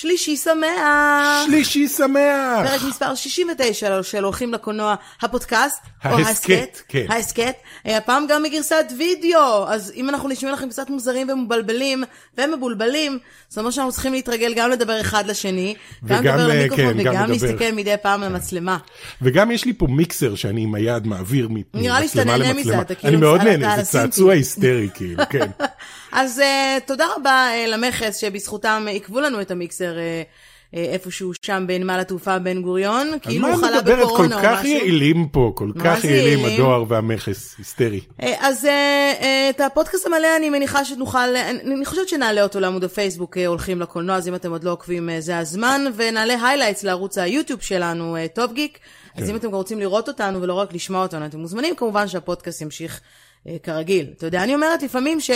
שלישי שמח! שלישי שמח! פרק מספר 69 של הולכים לקולנוע הפודקאסט, או ההסכת, ההסכת, כן. ההסכת, אה, הפעם גם מגרסת וידאו, אז אם אנחנו נשמעים לכם קצת מוזרים ומבלבלים ומבולבלים, זאת אומרת שאנחנו צריכים להתרגל גם לדבר אחד לשני, גם וגם, לדבר אה, למיקרופון כן, גם וגם. להסתכל מדי פעם למצלמה. וגם יש לי פה מיקסר שאני עם היד מעביר מ- נראה לי שאתה ממצלמה נהנה למצלמה. מזה, אתה כאילו אני מאוד נהנה, זה. צעצוע היסטרי כאילו, כן. אז uh, תודה רבה uh, למכס שבזכותם uh, עיכבו לנו את המיקסר uh, uh, איפשהו שם בנמל התעופה בן גוריון, על כאילו מה הוא חלה מדברת? בקורונה או כל כך משהו. יעילים פה, כל מה כך יעילים? הדואר והמכס, היסטרי. אה, אז אה, אה, את הפודקאסט המלא אני מניחה שנוכל, אני אני חושבת שנעלה אותו לעמוד הפייסבוק אה, הולכים לקולנוע, אז אם אתם עוד לא עוקבים אה, זה הזמן, ונעלה highlights לערוץ היוטיוב שלנו, טוב גיק, אז כן. אם אתם רוצים לראות אותנו ולא רק לשמוע אותנו, אתם מוזמנים כמובן שהפודקאסט ימשיך אה, כרגיל. אתה יודע, אני אומרת לפעמים ש...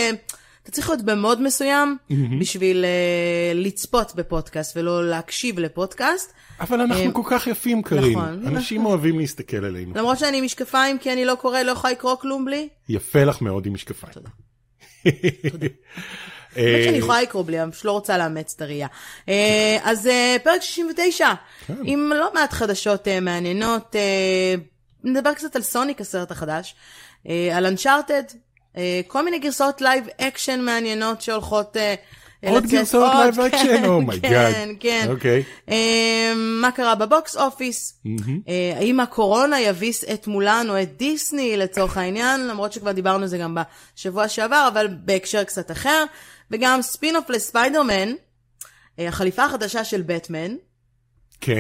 אתה צריך להיות במוד מסוים בשביל אה, לצפות בפודקאסט ולא להקשיב לפודקאסט. אבל אנחנו כל כך יפים, קארין. אה, נכון, אנשים נכון. אוהבים להסתכל עלינו. למרות שאני עם משקפיים כי אני לא קורא, לא יכולה לקרוא כלום בלי. יפה לך מאוד עם משקפיים. תודה. אה, האמת שאני יכולה לקרוא בלי, אני פשוט לא רוצה לאמץ את הראייה. אה, אז אה, פרק 69, כן. עם לא מעט חדשות אה, מעניינות. אה, נדבר קצת על סוניק הסרט החדש, אה, על Uncharted, כל מיני גרסאות live action מעניינות שהולכות אה, עוד. גרסאות עוד, live action? כן, Oh כן. אוקיי. אה, מה קרה ב box office? אה, האם הקורונה יביס את מולן או את דיסני לצורך העניין? למרות שכבר דיברנו על זה גם בשבוע שעבר, אבל בהקשר קצת אחר. וגם ספין-אוף לספיידרמן, אה, החליפה החדשה של בטמן. כן,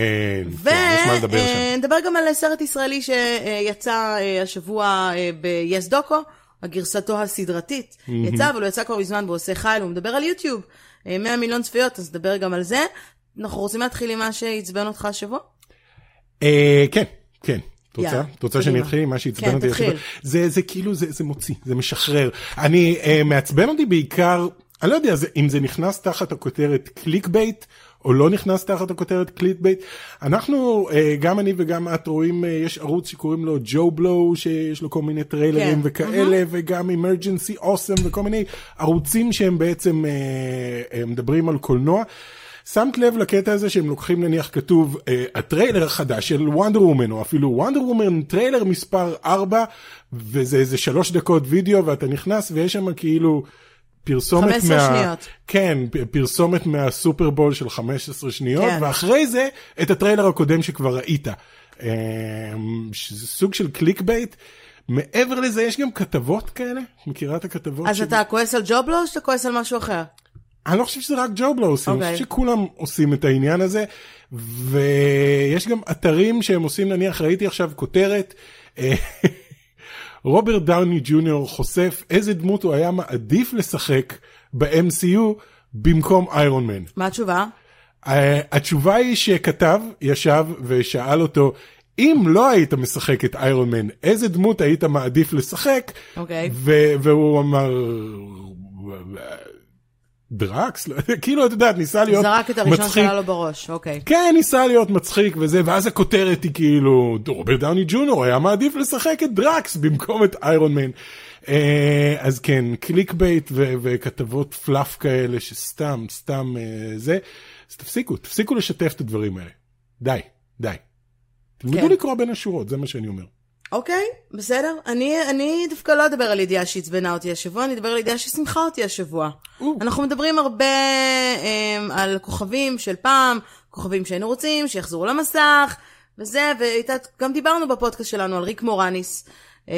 כן, יש מה לדבר שם. ונדבר גם על סרט ישראלי שיצא אה, השבוע אה, ב-yes דוקו, הגרסתו הסדרתית. יצא, אבל הוא יצא כבר מזמן והוא עושה חייל, הוא מדבר על יוטיוב. אה, 100 מיליון צפיות, אז נדבר גם על זה. אנחנו רוצים להתחיל עם מה שעצבן אותך השבוע? אה, כן, כן. את רוצה? את רוצה שאני. אתחיל עם מה שעצבן כן, אותי? תתחיל. השבוע? זה זה כאילו, זה זה מוציא, זה משחרר. אני, אה, מעצבן אותי בעיקר, אני לא יודע זה- אם זה נכנס תחת הכותרת click bait. או לא נכנס תחת הכותרת click bait. אנחנו, אה, גם אני וגם את רואים, אה, יש ערוץ שקוראים לו JoBlo, שיש לו כל מיני טריילרים כן. וכאלה, וגם Emergency Awesome וכל מיני ערוצים שהם בעצם אה, מדברים על קולנוע. שמת לב לקטע הזה שהם לוקחים נניח כתוב אה, הטריילר החדש של וונדר וומן או אפילו וונדר וומן טריילר מספר 4 וזה איזה שלוש דקות וידאו ואתה נכנס ויש שם כאילו פרסומת 15 מה... שניות. כן, פרסומת מהסופרבול של 15 שניות, כן. ואחרי זה את הטריילר הקודם שכבר ראית. אה, שזה סוג של click bait. מעבר לזה יש גם כתבות כאלה, מכירה את הכתבות? אז ש- אתה כועס על JoBlo או שאתה כועס על משהו אחר? אני לא חושב שזה רק JoBlo עושים, אני אוקיי. חושב שכולם עושים את העניין הזה, ויש גם אתרים שהם עושים, נניח ראיתי עכשיו כותרת, אה, רוברט דאוני ג'וניור חושף איזה דמות הוא היה מעדיף לשחק ב-MCU במקום איירון מן. מה התשובה? אה, התשובה היא שכתב ישב ושאל אותו, אם לא היית משחק את איירון מן, איזה דמות היית מעדיף לשחק? אוקיי. ו- והוא אמר, דרקס? לא כאילו, אתה יודע, ניסה להיות זרק את הראשון מצחיק. שעלה לו בראש, אוקיי. כן, ניסה להיות מצחיק וזה, ואז הכותרת היא כאילו, רוברט דאוני ג'וניור היה מעדיף לשחק את דרקס במקום את איירון מן. אה, אז כן, click bait ו- וכתבות fluff כאלה שסתם, סתם אה, זה, אז תפסיקו, תפסיקו לשתף את הדברים האלה. די, די. תלמדו כן. לקרוא בין השורות, זה מה שאני אומר. אוקיי, בסדר. אני, אני דווקא לא אדבר על ידיעה שעצבנה אותי השבוע, אני אדבר על ידיעה ששימחה אותי השבוע. או. אנחנו מדברים הרבה um, על כוכבים של פעם, כוכבים שהיינו רוצים, שיחזרו למסך, וזה, וגם דיברנו בפודקאסט שלנו על ריק מורניס, um,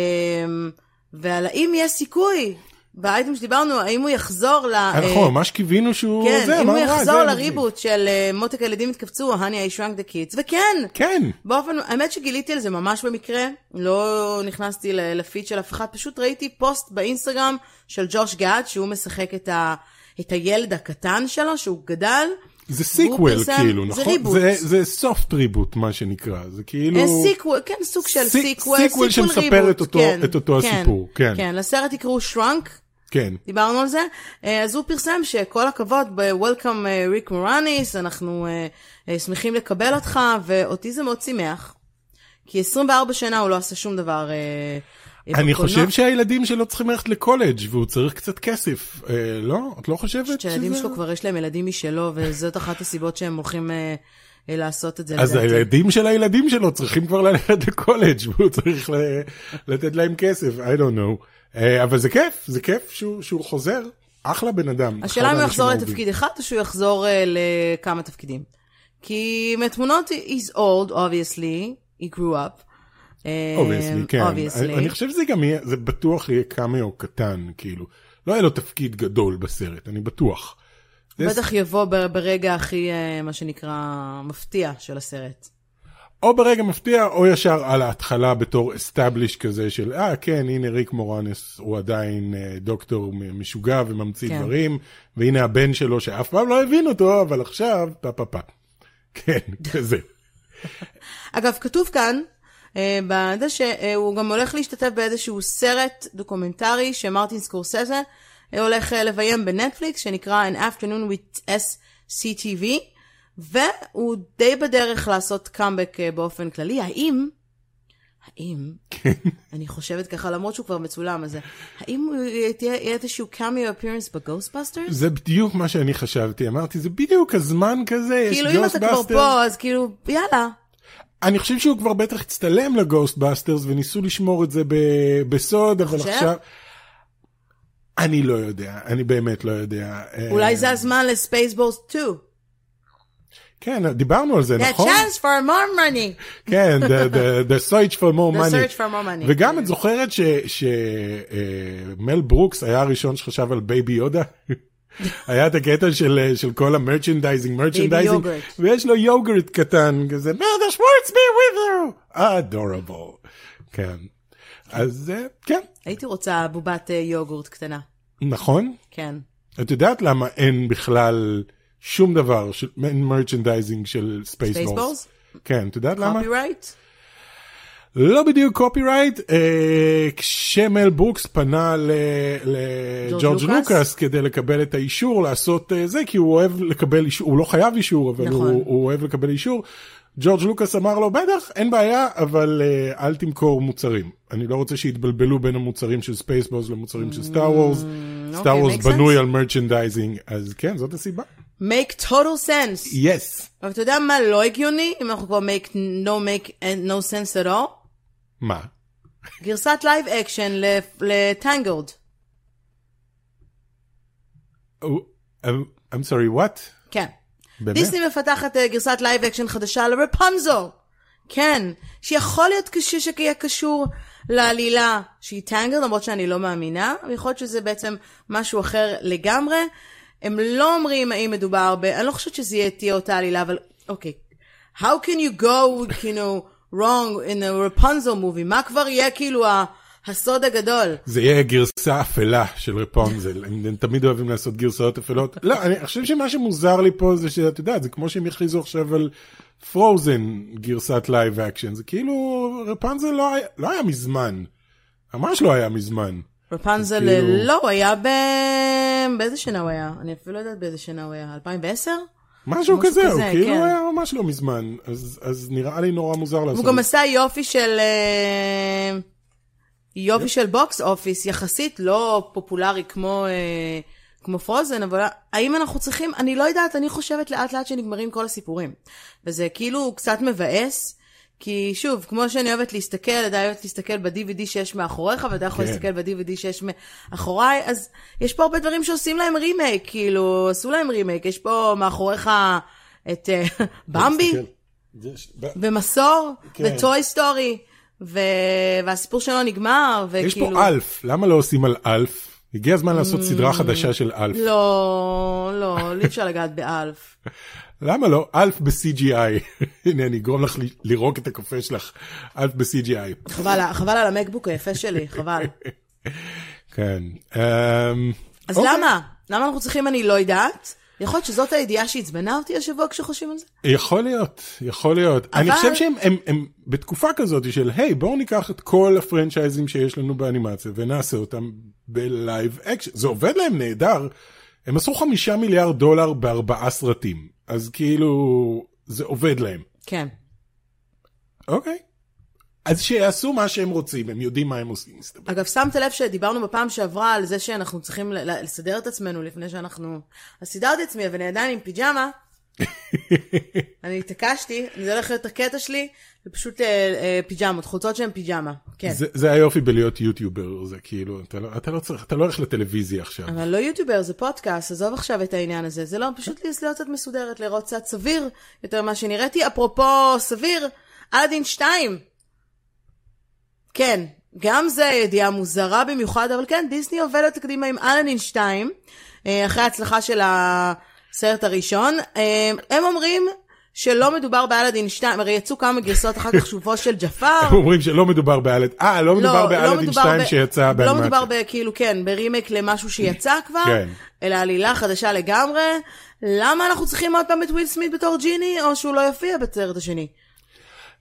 ועל האם יש סיכוי, באייטם שדיברנו, האם הוא יחזור ל... נכון, ממש קיווינו שהוא... כן, זה, אם הוא "אה, יחזור זה לריבוט של אה, מותק הילדים התקבצו, honey I shrunk the kids, וכן, כן, באופן, האמת שגיליתי על זה ממש במקרה, לא נכנסתי לפיד של אף אחד, פשוט ראיתי פוסט באינסטגרם של ג'וש גאד, שהוא משחק את, ה, את הילד הקטן שלו, שהוא גדל. זה sequel פרסם- כאילו, זה נכון? reboot. זה- זה soft reboot מה שנקרא, זה כאילו... sequel, כן, סוג של סי- sequel, sequel שמספר reboot, את אותו- כן, את אותו כן, הסיפור, כן. כן, לסרט יקראו Shrunk, כן. דיברנו על זה. אה, אז הוא פרסם שכל הכבוד ב-Welcome ריק מורניס, אנחנו אה, אה, שמחים לקבל אותך, ואותי זה מאוד שימח. כי 24 שנה הוא לא עשה שום דבר. אה, אני חושב שהילדים שלו צריכים ללכת לקולג' והוא צריך קצת כסף. אה, לא? את לא חושבת שהילדים שזה- שלו כבר יש להם ילדים משלו, וזאת אחת הסיבות שהם הולכים אה, אה, לעשות את זה. אז לדעתי. הילדים של הילדים שלו צריכים כבר ללכת לקולג' והוא צריך לתת להם כסף, I don't know. אה, אבל זה כיף, זה כיף שהוא שהוא חוזר. אחלה בן אדם. השאלה אם הוא יחזור. לתפקיד אחד, או שהוא יחזור אה, לכמה תפקידים. כי מתמונות he's old, obviously, he grew up. אה, obviously, כן. obviously. אני אני חושב שזה גם יהיה, זה בטוח יהיה קאמיו קטן, כאילו. לא יהיה לו תפקיד גדול בסרט, אני בטוח. בטח יבוא ברגע הכי, מה שנקרא, מפתיע של הסרט. או ברגע מפתיע, או ישר על ההתחלה בתור establish כזה של, אה, כן, הנה ריק מורנס, הוא עדיין אה, דוקטור משוגע וממציא כן. דברים, והנה הבן שלו שאף פעם לא הבין אותו, אבל עכשיו, פה פה פה. כן, כזה. אגב, כתוב כאן, אה, בזה שהוא גם הולך להשתתף באיזשהו סרט דוקומנטרי שמרטין סקורסזה אה, הולך אה, לביים בנטפליקס, שנקרא An Afternoon with SCTV, והוא די בדרך לעשות קאמבק אה, באופן כללי. האם, האם, אני חושבת ככה, למרות שהוא כבר מצולם, אז אה, האם תהיה יהיה איזשהו cameo appearance ב Ghostbusters? זה בדיוק מה שאני חשבתי, אמרתי, זה בדיוק הזמן כזה, יש כאילו, אם אתה כבר Ghostbusters. פה, אז כאילו, יאללה. אני חושב שהוא כבר בטח הצטלם ל Ghostbusters וניסו לשמור את זה ב- בסוד, אבל חושב? עכשיו... אני לא יודע, אני באמת לא יודע. אה, אולי זה הזמן ל Spaceballs 2. כן, דיברנו על זה, The נכון? chance for more money. כן, the, the, the search for more The money. search for more money. וגם את זוכרת שמל ברוקס היה הראשון שחשב על בייבי יודה? היה את הקטע של, של כל ה merchandising, merchandising. ויש לו יוגורט קטן כזה, may the Schwartz be with you, adorable. כן. אז אה, כן, הייתי רוצה בובת אה, יוגורט קטנה. נכון. כן. את יודעת למה אין בכלל שום דבר, אין merchandising של Spaceballs? כן, את יודעת למה? copyright? לא בדיוק copyright, אה, כשמל ברוקס פנה לג'ורג' לוקאס? לוקאס כדי לקבל את האישור לעשות אה, זה, כי הוא אוהב לקבל אישור, הוא לא חייב אישור, אבל נכון. הוא, הוא אוהב לקבל אישור. ג'ורג' לוקאס אמר לו, בטח, אין בעיה, אבל אה, אל תמכור מוצרים. אני לא רוצה שיתבלבלו בין המוצרים של Spaceballs למוצרים של Star Wars. Star Wars בנוי sense. על merchandising, אז כן, זאת הסיבה. Make total sense. Yes. אבל אתה יודע מה לא הגיוני? אם אנחנו כבר make No, it makes no sense at all? מה? גרסת לייב אקשן ל Tangled. Oh, I'm- sorry, what? כן. באמת? דיסני מפתחת אה, גרסת לייב אקשן חדשה לרפנזו. כן. שיכול להיות קשה שיהיה קשור לעלילה של Tangled, למרות שאני לא מאמינה. ויכול להיות שזה בעצם משהו אחר לגמרי. הם לא אומרים האם מדובר ב... אני לא חושבת שזה יהיה- תהיה אותה עלילה, אבל אוקיי. How can you go, you know, wrong in a Rapunzel movie? מה כבר יהיה כאילו ה- הסוד הגדול? זה יהיה גרסה אפלה של רפונזל, הם, הם תמיד אוהבים לעשות גרסאות אפלות. לא, אני חושב שמה שמוזר לי פה זה שאת יודעת, זה כמו שהם יכריזו עכשיו על פרוזן גרסת לייב אקשן, זה כאילו רפונזל לא, היה- לא היה מזמן, ממש לא היה מזמן. רפנזל כאילו- לא, הוא היה ב... באיזה שנה הוא היה? אני אפילו לא יודעת באיזה שנה הוא היה. 2010? משהו כזה, הוא כאילו כן. היה ממש לא מזמן, אז, אז נראה לי נורא מוזר לעשות הוא גם. עשה יופי של... אה, יופי של box office, יחסית לא פופולרי כמו, אה, כמו פרוזן, אבל האם אנחנו צריכים, אני לא יודעת, אני חושבת לאט לאט שנגמרים כל הסיפורים. וזה כאילו קצת מבאס, כי שוב, כמו שאני אוהבת להסתכל, אתה אוהבת להסתכל ב-DVD שיש מאחוריך, ואתה יכול כן. להסתכל ב-DVD שיש מאחוריי, אז יש פה הרבה דברים שעושים להם רימייק, כאילו, עשו להם רימייק, יש פה מאחוריך את אה, במבי. ומוסר, כן. וטוי סטורי, ו... והסיפור שלו נגמר, וכאילו... יש פה אלף, למה לא עושים על אלף? הגיע הזמן לעשות סדרה Mm. חדשה של אלף. לא, לא, אי אפשר לגעת באלף. למה לא? אלף ב-CGI. הנה, אני אגרום לך לירוק את הקפה שלך. אלף ב-CGI. חבל, חבל על המקבוק היפה שלי, חבל. כן. אמ, אז אוקיי. למה? למה אנחנו צריכים אני לא יודעת? יכול להיות שזאת הידיעה שעצבנה אותי השבוע כשחושבים על זה? יכול להיות, יכול להיות. אני חושב שהם הם, הם בתקופה כזאת של, היי, בואו ניקח את כל ה franchise ים שיש לנו באנימציה ונעשה אותם בלייב אקשן. זה עובד להם נהדר. הם עשו חמישה מיליארד דולר בארבעה סרטים. אז כאילו, זה עובד להם. כן. אוקיי. אז שיעשו מה שהם רוצים, הם יודעים מה הם עושים, מסתבר. אגב, שמת לב שדיברנו בפעם שעברה על זה שאנחנו צריכים לסדר את עצמנו לפני שאנחנו... אז סידרתי את עצמי, אבל אני עדיין עם פיג'מה. אני התעקשתי, זה הולך להיות הקטע שלי, פשוט אה, אה, פיג'מות, חולצות שהן פיג'מה. כן. זה, זה היופי בלהיות יוטיובר, זה כאילו, אתה לא, אתה לא צריך, אתה לא הולך לטלוויזיה עכשיו. אבל לא יוטיובר, זה פודקאסט, עזוב עכשיו את העניין הזה. זה לא, פשוט להיות קצת מסודרת, לראות קצת סביר יותר ממה שנראה לי. אפרופו סביר, אלאדין 2. כן, גם זה ידיעה מוזרה במיוחד, אבל כן, דיסני עובדת קדימה עם אלאדין 2, אה, אחרי ההצלחה של הסרט הראשון. אה, הם אומרים שלא מדובר באלאדין 2, הרי יצאו כמה גרסות אחר כך שובו של ג'פר. הם אומרים שלא מדובר באלאדין, אה, לא מדובר באלאדין 2 ב- שיצא לא באנימציה. מדובר בכאילו, כן, ברימייק למשהו שיצא כבר, כן. אלא עלילה חדשה לגמרי. למה אנחנו צריכים עוד פעם את וויל סמית בתור ג'יני, או שהוא לא יופיע בסרט השני?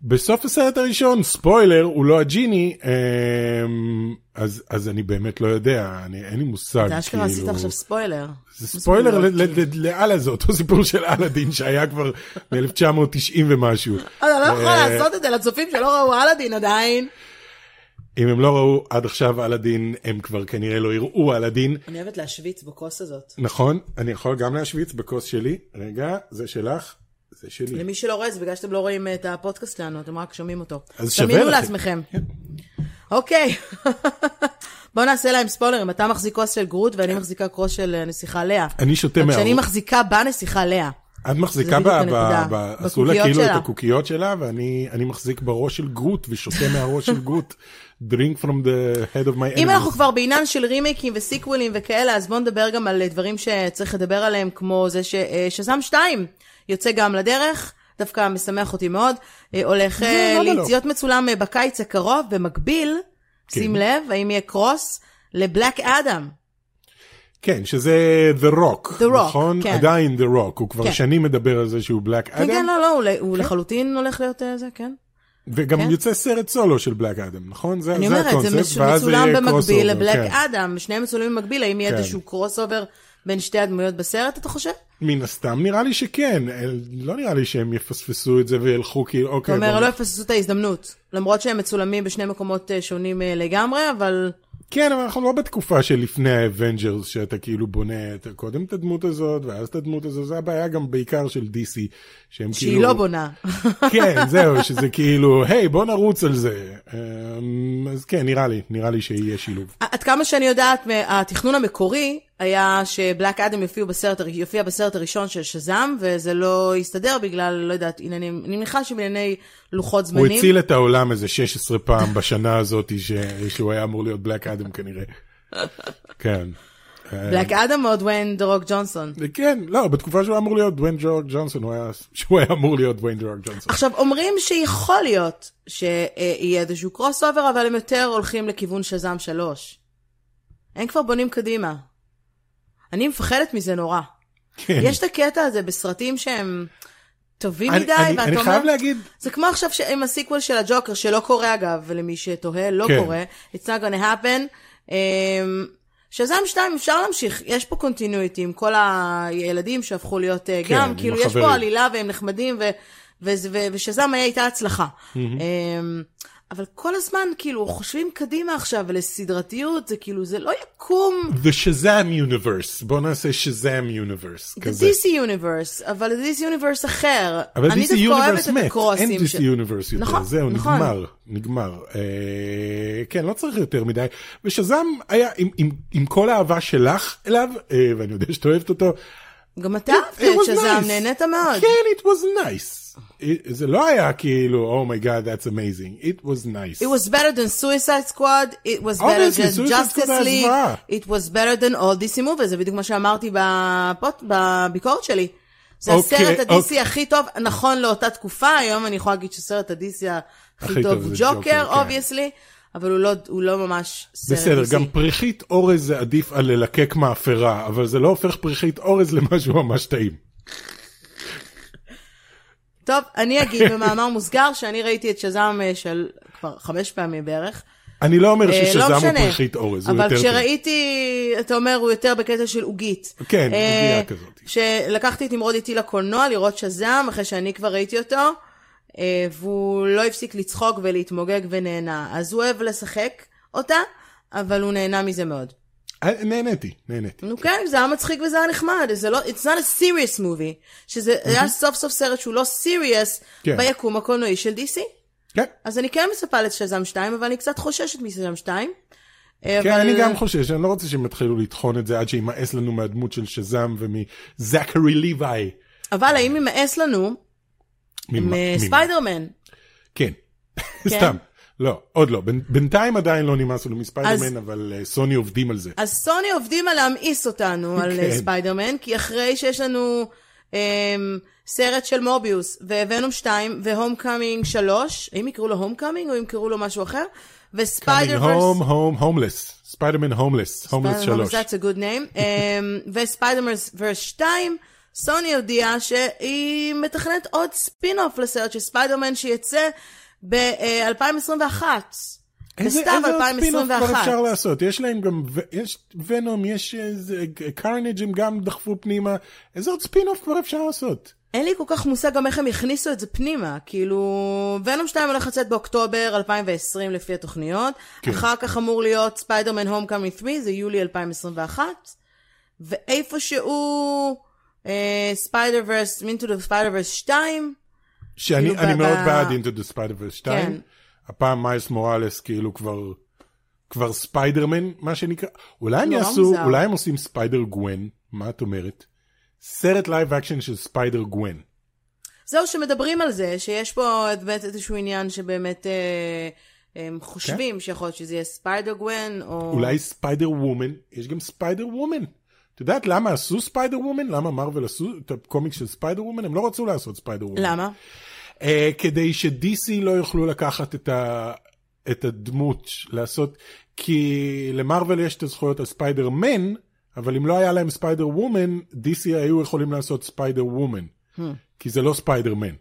בסוף הסרט הראשון, ספוילר, הוא לא הג'יני, אמ, אז, אז אני באמת לא יודע, אני, אין לי מושג, זה אשכרה עשית עכשיו ספוילר. זה ספוילר ל- לאללה, זה אותו סיפור של אלאדין שהיה כבר ב-1990 ומשהו. אתה לא יכול אה, לעשות את זה לצופים שלא ראו אלאדין עדיין. אם הם לא ראו עד עכשיו אלאדין, הם כבר כנראה לא יראו אלאדין. אני אוהבת להשוויץ בכוס הזאת. נכון, אני יכול גם להשוויץ בכוס שלי. רגע, זה שלך, זה שלי. למי שלא רואה, זה בגלל שאתם לא רואים את הפודקאסט שלנו, אתם רק שומעים אותו. אז שווה לכם. לעצמכם. אוקיי, בואו נעשה להם ספוילרים. אתה מחזיק כוס של גרוט ואני מחזיקה כוס של הנסיכה לאה. אני שותה רק שאני מהראש. מחזיקה בנסיכה לאה. את מחזיקה ב... הנקודה. ב... ב... עשו לה כאילו את. הקוקיות שלה, ואני אני מחזיק בראש של גרוט ושותה מהראש של גרוט. drink from the head of my אם אנחנו. כבר בעניין של רימייקים וסיקוולים וכאלה, אז בואו נדבר גם על דברים שצריך לדבר עליהם, כמו זה ששזם 2 יוצא גם לדרך, דווקא משמח אותי מאוד, אה, הולך אה, למה לא? להיות מצולם אה, בקיץ הקרוב, במקביל, כן. שים לב, האם יהיה קרוס לבלק אדם. כן, שזה The Rock, The Rock, נכון? כן. עדיין The Rock, הוא כבר כן. שנים מדבר על זה שהוא בלק כן, כן, אדם, לא, לא, הוא הוא לחלוטין הולך להיות זה, כן. וגם כן. יוצא סרט סולו של בלק אדם, נכון? זה אני זה אומרת, זה הקונספט, ואז מצולם במקביל לבלק כן. אדם, שניהם מצולמים במקביל, האם יהיה כן. איזשהו crossover בין שתי הדמויות בסרט, אתה חושב? מן הסתם נראה לי שכן, לא נראה לי שהם יפספסו את זה וילכו כאילו, אוקיי, אומר, בוא- לא יפספסו את ההזדמנות. למרות שהם מצולמים בשני מקומות אה, שונים אה, לגמרי, אבל... כן, אבל אנחנו לא בתקופה של לפני האבנג'רס, שאתה כאילו בונה את, קודם את הדמות הזאת, ואז את הדמות הזאת, זה הבעיה גם בעיקר של DC, שהם שהיא כאילו... לא בונה. כן, זהו, שזה כאילו, היי, בוא נרוץ על זה. אמ, אז כן, נראה לי, נראה לי שיהיה שילוב. עד כמה שאני יודעת, התכנון המקורי היה שבלק אדם יופיע בסרט, יופיע בסרט הראשון של שזאם, וזה לא יסתדר בגלל, לא יודעת, עניינים, אני מניחה שבענייני לוחות הוא זמנים. הציל את העולם איזה 16 פעם בשנה הזאת ש... שהוא היה אמור להיות בלק אדם כנראה. כן. בלק אדם או דוויין דה רוק ג'ונסון? כן, לא, בתקופה שהוא אמור להיות דוויין ג'ורג ג'ונסון, הוא שהוא היה אמור להיות דוויין ג'ורג ג'ונסון. עכשיו, אומרים שיכול להיות שיהיה איזשהו crossover, אבל הם יותר הולכים לכיוון שזאם 3. הם כבר בונים קדימה. אני מפחדת מזה נורא. כן. יש את הקטע הזה בסרטים שהם טובים אני- מדי, אני- ואתה אני אומר... חייב להגיד, זה כמו עכשיו ש- עם ה sequel של הג'וקר, שלא קורה אגב, ולמי שתוהה, לא כן. קורה. It's not gonna happen. Um, שזם 2 אפשר להמשיך, יש פה קונטיניויטי עם כל הילדים שהפכו להיות אה, כן, גם, כאילו יש החברים. פה עלילה והם נחמדים, ו- וזה- ו- ושזם היה איתה הצלחה. Um, אבל כל הזמן, כאילו, חושבים קדימה עכשיו לסדרתיות, זה כאילו, זה לא יקום The Shazam Universe, בוא נעשה Shazam Universe, The כזה. DC Universe, אבל DC Universe אחר. אבל DC Universe מת, אין DC Universe יותר, נכון, זהו, נכון. נגמר, נגמר. אה, כן, לא צריך יותר מדי. ושזם היה, עם- עם- עם כל האהבה שלך אליו, אה, ואני יודע שאת אוהבת אותו, גם אתה אהבת את שזם. נהנית מאוד. כן, it was nice. זה לא היה כאילו, Oh my God, that's amazing. It was nice. It was better than Suicide Squad, it was better than Justice League, it was better than all DC movies, זה בדיוק מה שאמרתי בביקורת שלי. זה אוקיי, הסרט ה-DC אוקיי. הכי הכי טוב, נכון לאותה תקופה, היום אני יכולה להגיד שסרט ה-DC הכי טוב הוא ג'וקר. obviously, אבל הוא לא- הוא לא ממש סרט בסדר, DC. גם פריחית אורז זה עדיף על ללקק מאפרה, אבל זה לא הופך פריחית אורז למשהו ממש טעים. טוב, אני אגיד במאמר מוסגר שאני ראיתי את שזם אה, של כבר חמש פעמים בערך. אני לא אומר אה, לא הוא משנה. פריחית אורז, הוא אבל יותר טוב. כשראיתי, אתה אומר, הוא יותר בקטע של עוגית. כן, אה, עוגיה כזאת. שלקחתי את נמרוד איתי לקולנוע לראות שזם, אחרי שאני כבר ראיתי אותו. אה, והוא לא הפסיק לצחוק ולהתמוגג ונהנה. אז הוא אוהב לשחק אותה, אבל הוא נהנה מזה מאוד. אה, נהניתי, נהניתי. נו כן, זה היה מצחיק וזה היה נחמד, זה לא, it's not a serious movie, שזה היה סוף סוף סרט שהוא לא serious כן. ביקום הקולנועי של DC. כן, אז אני כן מצפה לשזם 2, אבל אני קצת חוששת משזם 2. כן, אני גם חושש, אני לא רוצה שהם יתחילו לטחון את זה עד שימאס לנו מהדמות של שזאם ומזכרי ליוואי. אבל האם יימאס לנו? מספיידרמן? כן, סתם. לא, עוד לא. בינתיים עדיין לא נמאס לנו מספיידרמן, אבל אה, סוני עובדים על זה. אז סוני עובדים על להמאיס אותנו על כן. אה, ספיידרמן, כי אחרי שיש לנו אמ, סרט של מוביוס, וונום 2, והום קאמינג 3, האם יקראו לו הום קאמינג או יקראו לו משהו אחר? ו Spider home, home, homeless. ספיידרמן homeless, homeless שלוש. That's a good name. um, וספיידרמן ורס 2, סוני הודיעה שהיא מתכננת עוד ספין-אוף לסרט של ספיידרמן שיצא ב-2021. איזה בסתיו איזה עוד ספין-אוף כבר 2021. אפשר לעשות? יש להם גם, ו- יש ונום, יש קרנייג' הם גם דחפו פנימה. איזה עוד ספין-אוף כבר אפשר לעשות? אין לי כל כך מושג גם איך הם יכניסו את זה פנימה. כאילו, ונום 2 הולך לצאת באוקטובר 2020 לפי התוכניות. כן. אחר כך אמור להיות ספיידרמן Homecoming 3, זה יולי 2021. ואיפשהו Spider-Verse, Into the Spider-Verse 2, שאני כאילו, אני ב- מאוד בעד Into the Spider 2. כן. הפעם מיילס מוראלס כאילו כבר, כבר ספיידרמן, מה שנקרא. אולי הם נורא יעשו, מוזר. אולי הם עושים ספיידר גוון, מה את אומרת? סרט live action של ספיידר גוון. זהו שמדברים על זה, שיש פה באמת איזשהו עניין שבאמת אה, הם חושבים שיכול להיות שזה יהיה ספיידר גוון, או... אולי ספיידר וומן, יש גם ספיידר וומן. את יודעת למה עשו ספיידר וומן? למה מרוויל עשו את הקומיק של ספיידר וומן? הם לא רצו לעשות ספיידר וומן. למה? Uh, כדי ש-DC לא יוכלו לקחת את, ה, את הדמות, לעשות, כי למרוויל יש את הזכויות על ספיידר מן, אבל אם לא היה להם ספיידר וומן, DC היו יכולים לעשות ספיידר וומן, כי זה לא ספיידר מן.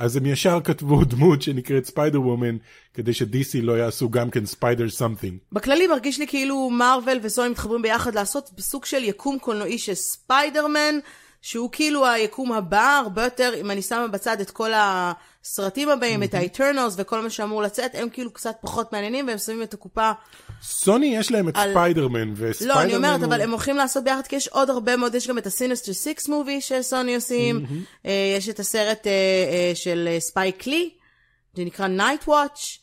אז הם ישר כתבו דמות שנקראת ספיידר וומן, כדי ש-DC לא יעשו גם כן ספיידר something. בכללי מרגיש לי כאילו מארוול וסוני מתחברים ביחד לעשות סוג של יקום קולנועי של ספיידרמן, שהוא כאילו היקום הבא, הרבה יותר, אם אני שמה בצד את כל הסרטים הבאים, את ה-Eternals וכל מה שאמור לצאת, הם כאילו קצת פחות מעניינים, והם שמים את הקופה... סוני יש להם את על- ספיידרמן, וספיידרמן לא, אני אומרת, הוא- אבל הם הולכים לעשות ביחד, כי יש עוד הרבה מאוד, יש גם את ה-Sinister 6 movie שסוני עושים, אה, יש את הסרט אה, אה, של ספייק לי, זה נקרא Night Watch,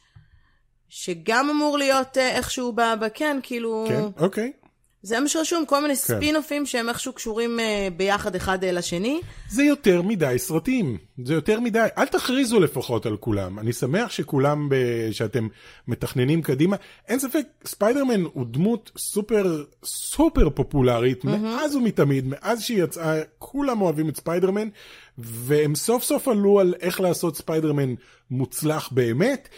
שגם אמור להיות איכשהו ב... ב- כן, כאילו... כן, אוקיי. זה מה שרשום, כל מיני ספין-אופים שהם איכשהו קשורים אה, ביחד אחד אה, לשני. זה יותר מדי סרטים, זה יותר מדי, אל תכריזו לפחות על כולם, אני שמח שכולם, ב... שאתם מתכננים קדימה, אין ספק, ספיידרמן הוא דמות סופר סופר פופולרית, mm-hmm. מאז ומתמיד, מאז שהיא יצאה, כולם אוהבים את ספיידרמן, והם סוף סוף עלו על איך לעשות ספיידרמן מוצלח באמת,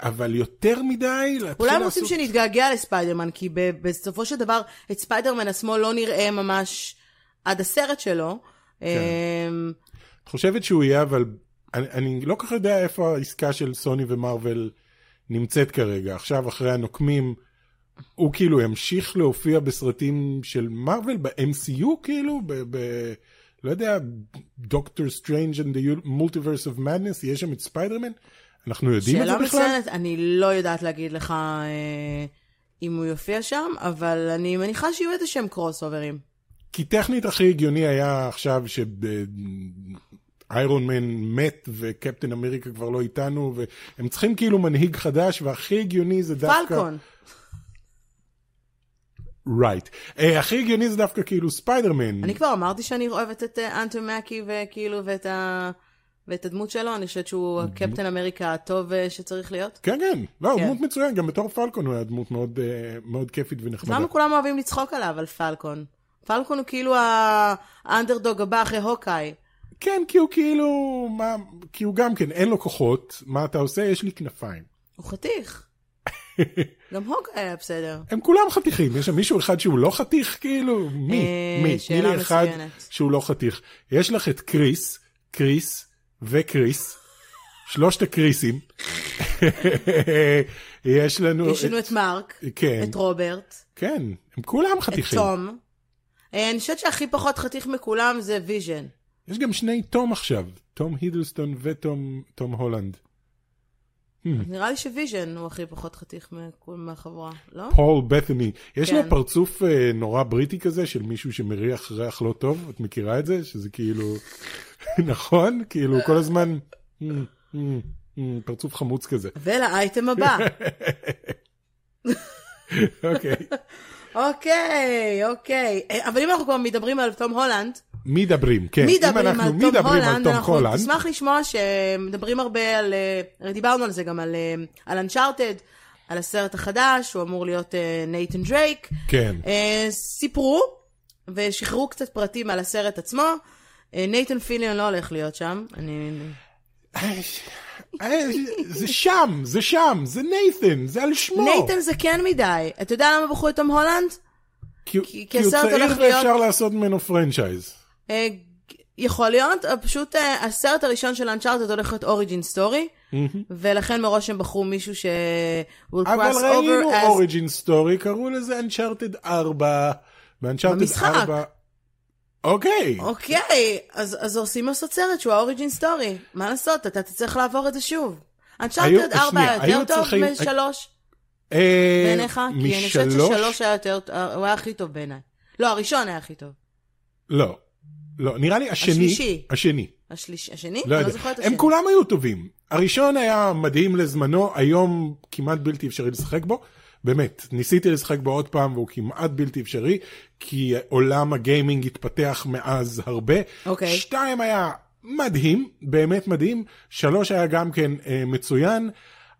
אבל יותר מדי, להתחיל אולי הם. רוצים שנתגעגע לספיידרמן, כי בסופו של דבר, את ספיידרמן עצמו לא נראה ממש עד הסרט שלו. כן. אמ, את חושבת שהוא יהיה, אבל אני, אני לא כל כך יודע איפה העסקה של סוני ומרוויל נמצאת כרגע. עכשיו, אחרי הנוקמים, הוא כאילו ימשיך להופיע בסרטים של מרוויל, ב-MCU כאילו, ב... ב- לא יודע, דוקטור סטרנג' and the multiverse of madness, יש שם את ספיידרמן? אנחנו יודעים את שאלה זה בכלל? מצוינת, אני לא יודעת להגיד לך אה, אם הוא יופיע שם, אבל אני מניחה שיהיו איזה שהם קרוס אוברים. כי טכנית הכי הגיוני היה עכשיו שאיירון מן מת וקפטן אמריקה כבר לא איתנו והם צריכים כאילו מנהיג חדש והכי הגיוני זה דווקא... פלקון. רייט. Right. Uh, הכי הגיוני זה דווקא כאילו ספיידרמן. אני כבר אמרתי שאני אוהבת את אה, אנטו מקי וכאילו, ואת ה... ואת הדמות שלו, אני חושבת שהוא הקפטן אמריקה הטוב אה, שצריך להיות. כן כן, לא, הוא כן. דמות מצוין, גם בתור פלקון הוא היה דמות מאוד, uh, מאוד כיפית ונחמדה. למה כולם אוהבים לצחוק עליו, על פלקון? פלקון הוא כאילו האנדרדוג הבא אחרי הוקאי. כן, כי הוא כאילו, מה, כי הוא גם כן, אין לו כוחות, מה אתה עושה? יש לי כנפיים. הוא חתיך. גם הוקאי היה בסדר. הם כולם חתיכים, יש שם מישהו אחד שהוא לא חתיך כאילו? מי? אה, מי? תני לי אחד. שהוא לא חתיך. יש לך את קריס, קריס וקריס, שלושת הקריסים. יש לנו... יש לנו את מרק, כן, את רוברט, כן, הם כולם את חתיכים. תום. אה, אני חושבת שהכי פחות חתיך מכולם זה ויז'ן. יש גם שני תום עכשיו. תום הידלסטון ותום תום הולנד. נראה לי שוויז'ן הוא הכי פחות חתיך מהחבורה, לא? פול בת'ני. יש לו כן. פרצוף אה, נורא בריטי כזה של מישהו שמריח ריח לא טוב, את מכירה את זה? שזה כאילו, נכון? כאילו כל הזמן, "מ, מ, מ", פרצוף חמוץ כזה. ולאייטם הבא. אוקיי. אוקיי, אוקיי. אה, אבל אם אנחנו כבר מדברים על תום הולנד, מדברים, כן. אם מדברים על תום מדברים על הולנד, תום אנחנו הולנד, נשמח לשמוע שמדברים הרבה על, אה, דיברנו על זה גם על, אה, על אנצ'ארטד, על הסרט החדש, הוא אמור להיות נייתן דרייק. כן. אה, סיפרו ושחררו קצת פרטים על הסרט עצמו. אה, נייתן פיליון לא הולך להיות שם, אני... אה, זה שם, זה שם, זה נייתן, זה על שמו. נייתן זה כן מדי. אתה יודע למה בחרו את תום הולנד? כי הוא- כי- כי כי הוא הסרט צעיר ואפשר לעשות ממנו franchise. אה, יכול להיות, פשוט הסרט הראשון של אנצ'ארטד הולך להיות origin story, ולכן מראש הם בחרו מישהו ש... אבל ראינו. origin story, קראו לזה אנצ'ארטד 4. באנצ'ארטד במשחק. 4... אוקיי. אוקיי, אז, אז עושים לעשות סרט שהוא ה origin story. מה לעשות, אתה תצטרך לעבור את זה שוב. אנצ'ארטד היו- 4 שנייה, היה יותר טוב משלוש אה, בעיניך? כי אני חושבת? ששלוש היה יותר, הוא היה הכי טוב בעיניי. לא, הראשון היה הכי טוב. לא. לא, נראה לי השני. השלישי. השני. השליש, השני? לא אני לא יודע. זוכרת את הם. כולם היו טובים. הראשון היה מדהים לזמנו, היום כמעט בלתי אפשרי לשחק בו. באמת, ניסיתי לשחק בו עוד פעם והוא כמעט בלתי אפשרי, כי עולם הגיימינג התפתח מאז הרבה. אוקיי. שתיים היה מדהים, באמת מדהים. שלוש היה גם כן אה, מצוין.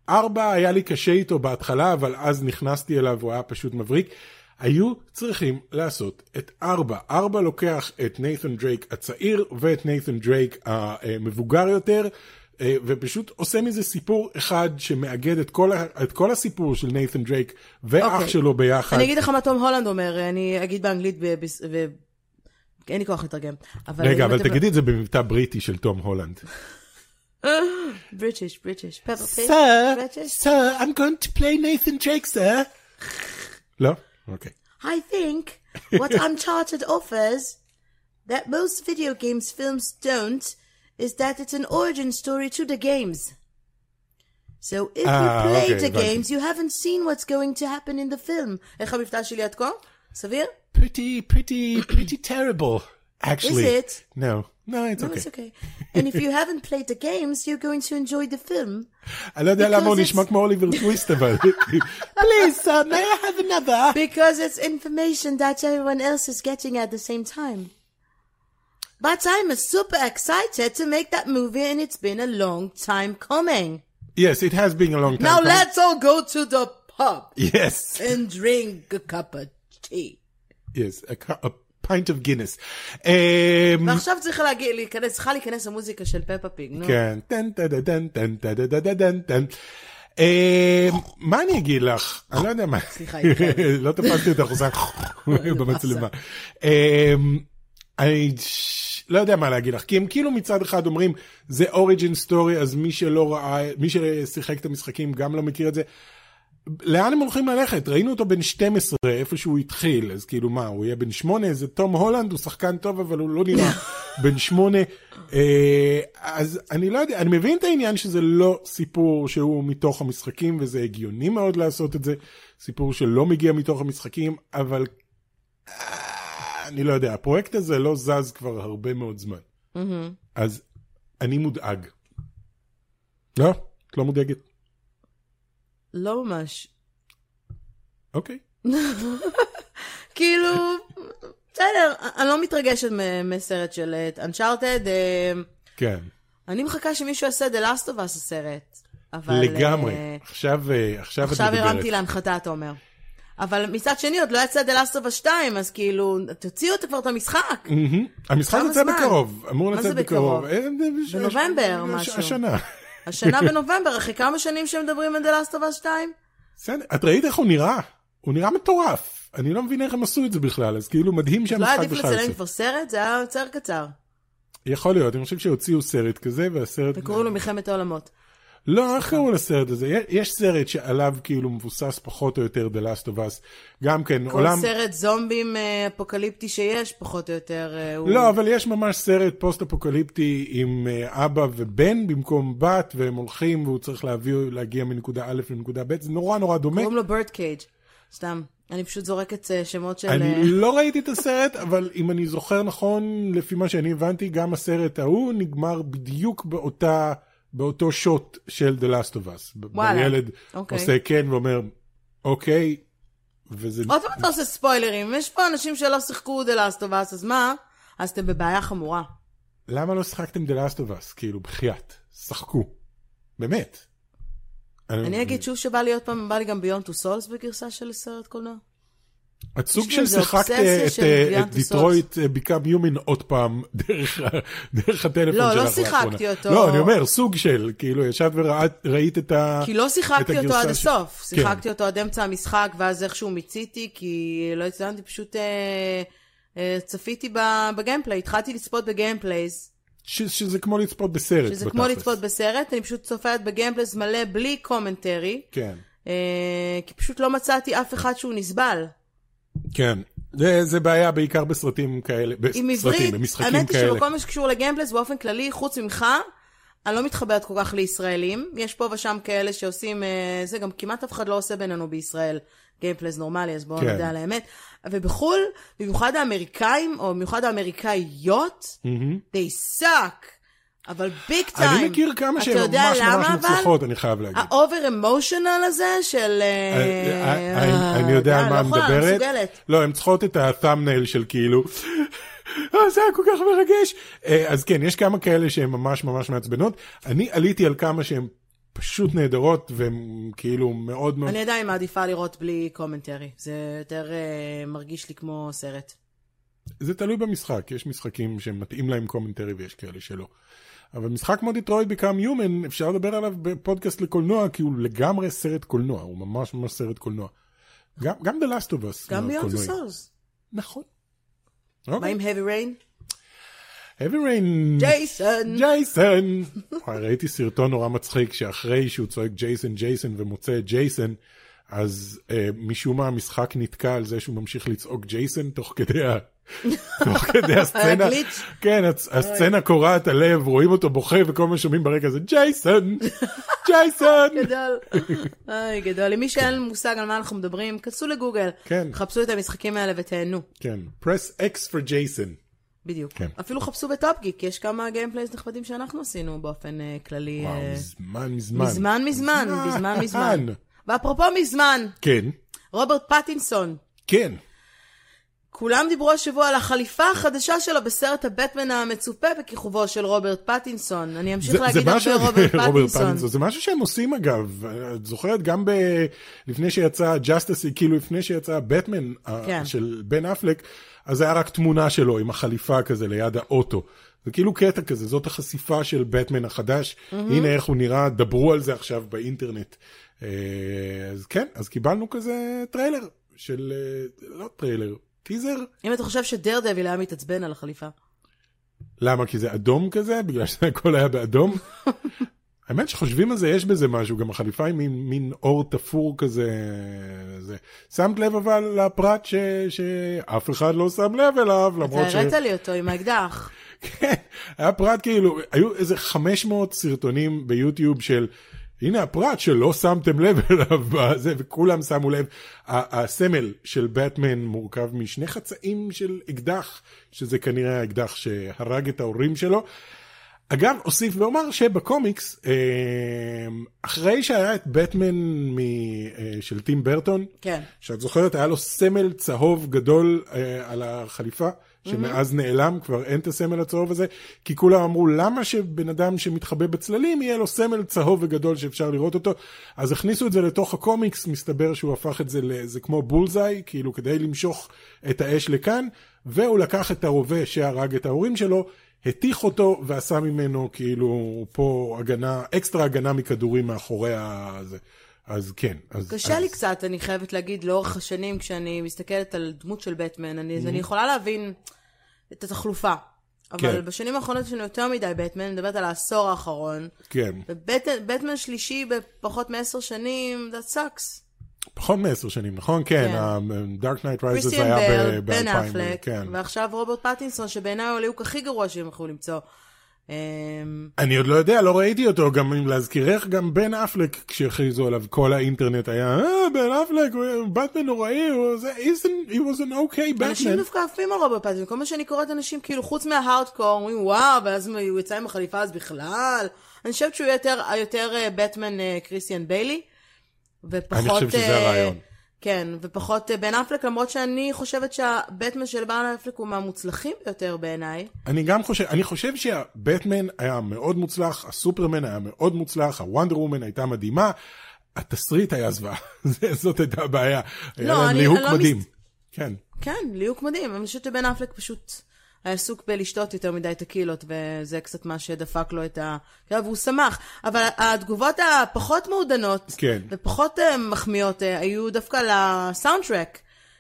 ארבע היה לי קשה איתו בהתחלה, אבל אז נכנסתי אליו והוא היה פשוט מבריק. היו צריכים לעשות את ארבע. ארבע לוקח את נייתן דרייק הצעיר ואת נייתן דרייק המבוגר יותר, ופשוט עושה מזה סיפור אחד שמאגד את כל, את כל הסיפור של נייתן דרייק ואח אוקיי. שלו ביחד. אני אגיד לך מה תום הולנד אומר, אני אגיד באנגלית, ב- ב- ו... אין לי כוח לתרגם. אבל רגע, אבל תגידי את זה במבטא בריטי של תום הולנד. בריטיש, בריטיש. Sir, בריטיש. sir, I'm going to play Nathan Drake, sir. לא? אוקיי. I think what Uncharted offers that most video games films don't is that it's an origin story to the games. So if Ah, you played okay, the הבנתי. games, you haven't seen what's going to happen in the film. איך המבטא שלי עד כה? סביר? Pretty, pretty, pretty terrible, actually. Is it? No. No, it's No, okay. it's okay. And if you haven't played the games, you're going to enjoy the film. אני לא יודע למה הוא Because נשמע it's- כמו אוליבר טוויסט, אבל... Please, sir, may I have another? Because it's information that everyone else is getting at the same time. But I'm super excited to make that movie and it's been a long time coming. Yes, it has been a long time. Now coming. let's all go to the pub Yes, and drink a cup of tea. yes, a, cu- a pint of Guinness. Um, ועכשיו צריך להיכנס, צריכה להיכנס המוזיקה של פפה פיג, נו. כן, טן טן טן טן טן טן טן טן טן. Um, מה אני אגיד לך? אני לא יודע מה. סליחה. לא תפסתי אותך עושה במצלמה. אני לא יודע מה להגיד לך, כי הם כאילו מצד אחד אומרים זה אוריג'ין סטורי, אז מי שלא ראה, מי ששיחק את המשחקים גם לא מכיר את זה. לאן הם הולכים ללכת? ראינו אותו בן 12 איפה שהוא התחיל, אז כאילו מה, הוא יהיה בן 8? זה תום הולנד, הוא שחקן טוב אבל הוא לא נראה בן 8. אה, אז אני לא יודע, אני מבין את העניין שזה לא סיפור שהוא מתוך המשחקים וזה הגיוני מאוד לעשות את זה, סיפור שלא מגיע מתוך המשחקים, אבל אה, אני לא יודע, הפרויקט הזה לא זז כבר הרבה מאוד זמן. אז אני מודאג. לא? את לא מודאגת? לא ממש. אוקיי. כאילו, בסדר, אני לא מתרגשת מסרט של אנצ'ארטד. כן. אני מחכה שמישהו יעשה The Last of Us הסרט. אבל... לגמרי. אה, עכשיו, אה, עכשיו את עכשיו מדברת. הרמתי להנחתה, אתה אומר. אבל מצד שני, עוד לא יצא The Last of Us 2, אז כאילו, תוציאו כבר את המשחק. המשחק יוצא? בקרוב, אמור לצאת בקרוב? בקרוב. אה, ש- בנובמבר, משהו. השנה. השנה בנובמבר, אחרי כמה שנים שמדברים על The Last of Us 2? בסדר, את ראית איך הוא נראה? הוא נראה מטורף. אני לא מבין איך הם עשו את זה בכלל, אז כאילו מדהים לא היה שהמשחק עדיף בכלל לצלם יוצא. כבר סרט? זה היה סרט קצר. יכול להיות, אני חושב שהוציאו סרט כזה, והסרט... וקוראים לו מלחמת העולמות. לא, איך קראו לסרט הזה? יש- סרט שעליו כאילו מבוסס פחות או יותר The Last of Us. גם כן, כל עולם... סרט זומבים אה, אפוקליפטי שיש, פחות או יותר, אה, הוא... לא, אבל יש ממש סרט פוסט-אפוקליפטי עם אה, אבא ובן במקום בת, והם הולכים והוא צריך להביא, להגיע מנקודה א' לנקודה ב', זה נורא נורא דומה. קוראים לו Bird Cage. סתם. אני פשוט זורקת שמות של... אני לא ראיתי את הסרט, אבל אם אני זוכר נכון, לפי מה שאני הבנתי, גם הסרט ההוא נגמר בדיוק באותה, באותו שוט של The Last of Us. וואלה, הילד אוקיי. עושה כן ואומר, אוקיי, וזה... עוד פעם אתה עושה ספוילרים, יש פה אנשים שלא שיחקו The Last of Us, אז מה? אז אתם בבעיה חמורה. למה לא שיחקתם The Last of Us? כאילו, בחייאת, שחקו. באמת. אני אגיד שוב שבא לי עוד פעם, בא לי גם ביונד טו סולס בגרסה של סרט קולנוע. את סוג של שיחקת את, אה, את Detroit Become Human עוד פעם דרך הטלפון לא, שלך לא לאחרונה. שיחקתי אותו. לא, אני אומר, סוג של, כאילו, ישבת וראית את ה... כי לא שיחקתי אותו עד הגרסה הסוף. כן. שיחקתי אותו עד אמצע המשחק, ואז איכשהו מיציתי, כי לא הצלחתי, פשוט אה, אה, צפיתי ב gameplay, התחלתי לצפות ב gameplays, ש- שזה כמו לצפות בסרט. שזה כמו. לצפות בסרט, אני פשוט צופה ב gameplays מלא בלי commentary, כן, כי פשוט לא מצאתי אף אחד שהוא נסבל. כן. זה, זה בעיה בעיקר בסרטים כאלה, עם בסרטים, עברית, במשחקים האמת היא כאלה. שבכל מה שקשור ל gameplays באופן כללי, חוץ ממך, אני לא מתחברת כל כך לישראלים. יש פה ושם כאלה שעושים, אה, זה גם כמעט אף אחד לא עושה בינינו בישראל gameplays נורמלי, אז בואו כן. נדע על האמת. ובחו"ל, במיוחד האמריקאים, או במיוחד האמריקאיות, they suck. אבל big time. אני מכיר כמה שהן ממש ממש מוצלחות, אני חייב להגיד. ה over emotional הזה של... אה, אה, אה, אני יודע על מה את יכולה, מדברת. לא הן צריכות את ה-thumbnail של כאילו, "אה, זה היה כל כך מרגש. אז כן, יש כמה כאלה שהן ממש ממש מעצבנות. אני עליתי על כמה שהן פשוט נהדרות, והן כאילו מאוד מאוד... אני עדיין מעדיפה לראות בלי commentary. זה יותר מרגיש לי כמו סרט. זה תלוי במשחק, יש משחקים שמתאים להם commentary ויש כאלה שלא. אבל משחק כמו Detroit Become Human, אפשר לדבר עליו בפודקאסט לקולנוע, כי הוא לגמרי סרט קולנוע, הוא ממש ממש סרט קולנוע. גם, גם The Last of Us. גם ביונד. סולס. נכון. מה אוקיי. עם heavy rain? heavy rain. ג'ייסון. ג'ייסון. ראיתי סרטון נורא מצחיק שאחרי שהוא צועק ג'ייסון ג'ייסון ומוצא את ג'ייסון, אז אה, משום מה המשחק נתקע על זה שהוא ממשיך לצעוק ג'ייסון תוך כדי. תוך כדי הסצנה? כן, הסצנה קורעת הלב, רואים אותו בוכה וכל מה שומעים ברקע זה ג'ייסון, ג'ייסון. גדול. אוי, גדול. למי שאין מושג על מה אנחנו מדברים, כנסו לגוגל. כן. חפשו את המשחקים האלה ותהנו. כן, press X for ג'ייסון. בדיוק. כן. אפילו חפשו בטופ גיק, יש כמה gameplays נכבדים שאנחנו עשינו באופן אה, כללי. וואו, אה, מזמן מזמן. מזמן מזמן, מזמן מזמן. ואפרופו מזמן, כן, רוברט פטינסון. כן. כולם דיברו השבוע על החליפה החדשה שלו בסרט הבטמן המצופה בכיכובו של רוברט פטינסון. אני אמשיך להגיד הרבה רוברט פטינסון. זה משהו שהם עושים אגב, את זוכרת גם ב... לפני שיצא Justice, כאילו לפני שיצא בטמן כן. של בן אפלק, אז היה רק תמונה שלו עם החליפה כזה ליד האוטו. זה כאילו קטע כזה, זאת החשיפה של בטמן החדש, הנה איך הוא נראה, דברו על זה עכשיו באינטרנט. אה, אז כן, אז קיבלנו כזה טריילר של, אה, לא טריילר, טיזר. אם אתה חושב שדר דביל היה מתעצבן על החליפה. למה? כי זה אדום כזה? בגלל שהכל היה באדום? האמת שחושבים על זה, יש בזה משהו, גם החליפה היא מין, מין אור תפור כזה. זה. שמת לב אבל לפרט ש, שאף אחד לא שם לב אליו, אתה למרות ש... הראת לי אותו עם האקדח. כן, היה פרט כאילו, היו איזה 500 סרטונים ביוטיוב של, הנה הפרט שלא שמתם לב אליו, בזה, וכולם שמו לב. הסמל של באטמן מורכב משני חצאים של אקדח, שזה כנראה האקדח שהרג את ההורים שלו. אגב, אוסיף ואומר שבקומיקס, אה, אחרי שהיה את באטמן מ- אה, של טים ברטון, כן. שאת זוכרת, היה לו סמל צהוב גדול אה, על החליפה, שמאז נעלם, כבר אין את הסמל הצהוב הזה, כי כולם אמרו, למה שבן אדם שמתחבא בצללים, יהיה לו סמל צהוב וגדול שאפשר לראות אותו? אז הכניסו את זה לתוך הקומיקס, מסתבר שהוא הפך את זה לזה כמו בולזאי, כאילו כדי למשוך את האש לכאן, והוא לקח את הרובה שהרג את ההורים שלו, התיך אותו ועשה ממנו כאילו פה הגנה, אקסטרה הגנה מכדורים מאחורי הזה. אז כן. אז, קשה אז... לי קצת, אני חייבת להגיד, לאורך השנים, כשאני מסתכלת על דמות של בטמן, אני, אז אני יכולה להבין את התחלופה. אבל כן. בשנים האחרונות יש לנו יותר מדי בטמן, אני מדברת על העשור האחרון. כן. ובטמן שלישי בפחות מעשר שנים, that sucks. פחות מעשר שנים, נכון? כן, כן. Knight Rises קריסטיאן היה בל, ב- בן ב-2000. אפלק, כן. ועכשיו רוברט פטינסון, שבעיניי הוא הליהוק הכי גרוע שהם יכלו למצוא. אמ, אני עוד לא יודע, לא ראיתי אותו, גם אם להזכירך, גם בן אפלק, כשהכריזו עליו, כל האינטרנט היה, אה, בן אפלק, באטמן נוראי, הוא he was an okay אנשים Batman. דווקא עפים על רוברט פטינסון, כל מה שאני קוראת אנשים, כאילו, חוץ מההארדקור, אומרים, וואו, ואז הוא יצא עם החליפה אז בכלל. אני חושבת שהוא יותר, יותר בטמן קריסטיאן ביילי. ופחות... אני חושב שזה אה, הרעיון. כן, ופחות אה, בן אפלק, למרות שאני חושבת שהבטמן של בן אפלק הוא מהמוצלחים ביותר בעיניי. אני גם חושב, אני חושב שהבטמן היה מאוד מוצלח, הסופרמן היה מאוד מוצלח, הוונדר וומן הייתה מדהימה, התסריט היה זוועה, זאת הייתה הבעיה. היה לא, להם אני- ליהוק לא מדהים. מס- כן. כן, ליהוק מדהים. אני חושבת שבן אפלק פשוט היה עסוק בלשתות יותר מדי טקילות, וזה קצת מה שדפק לו את ה... כן, והוא שמח. אבל התגובות הפחות מעודנות, כן. ופחות אה, מחמיאות, אה, היו דווקא לסאונד טרק.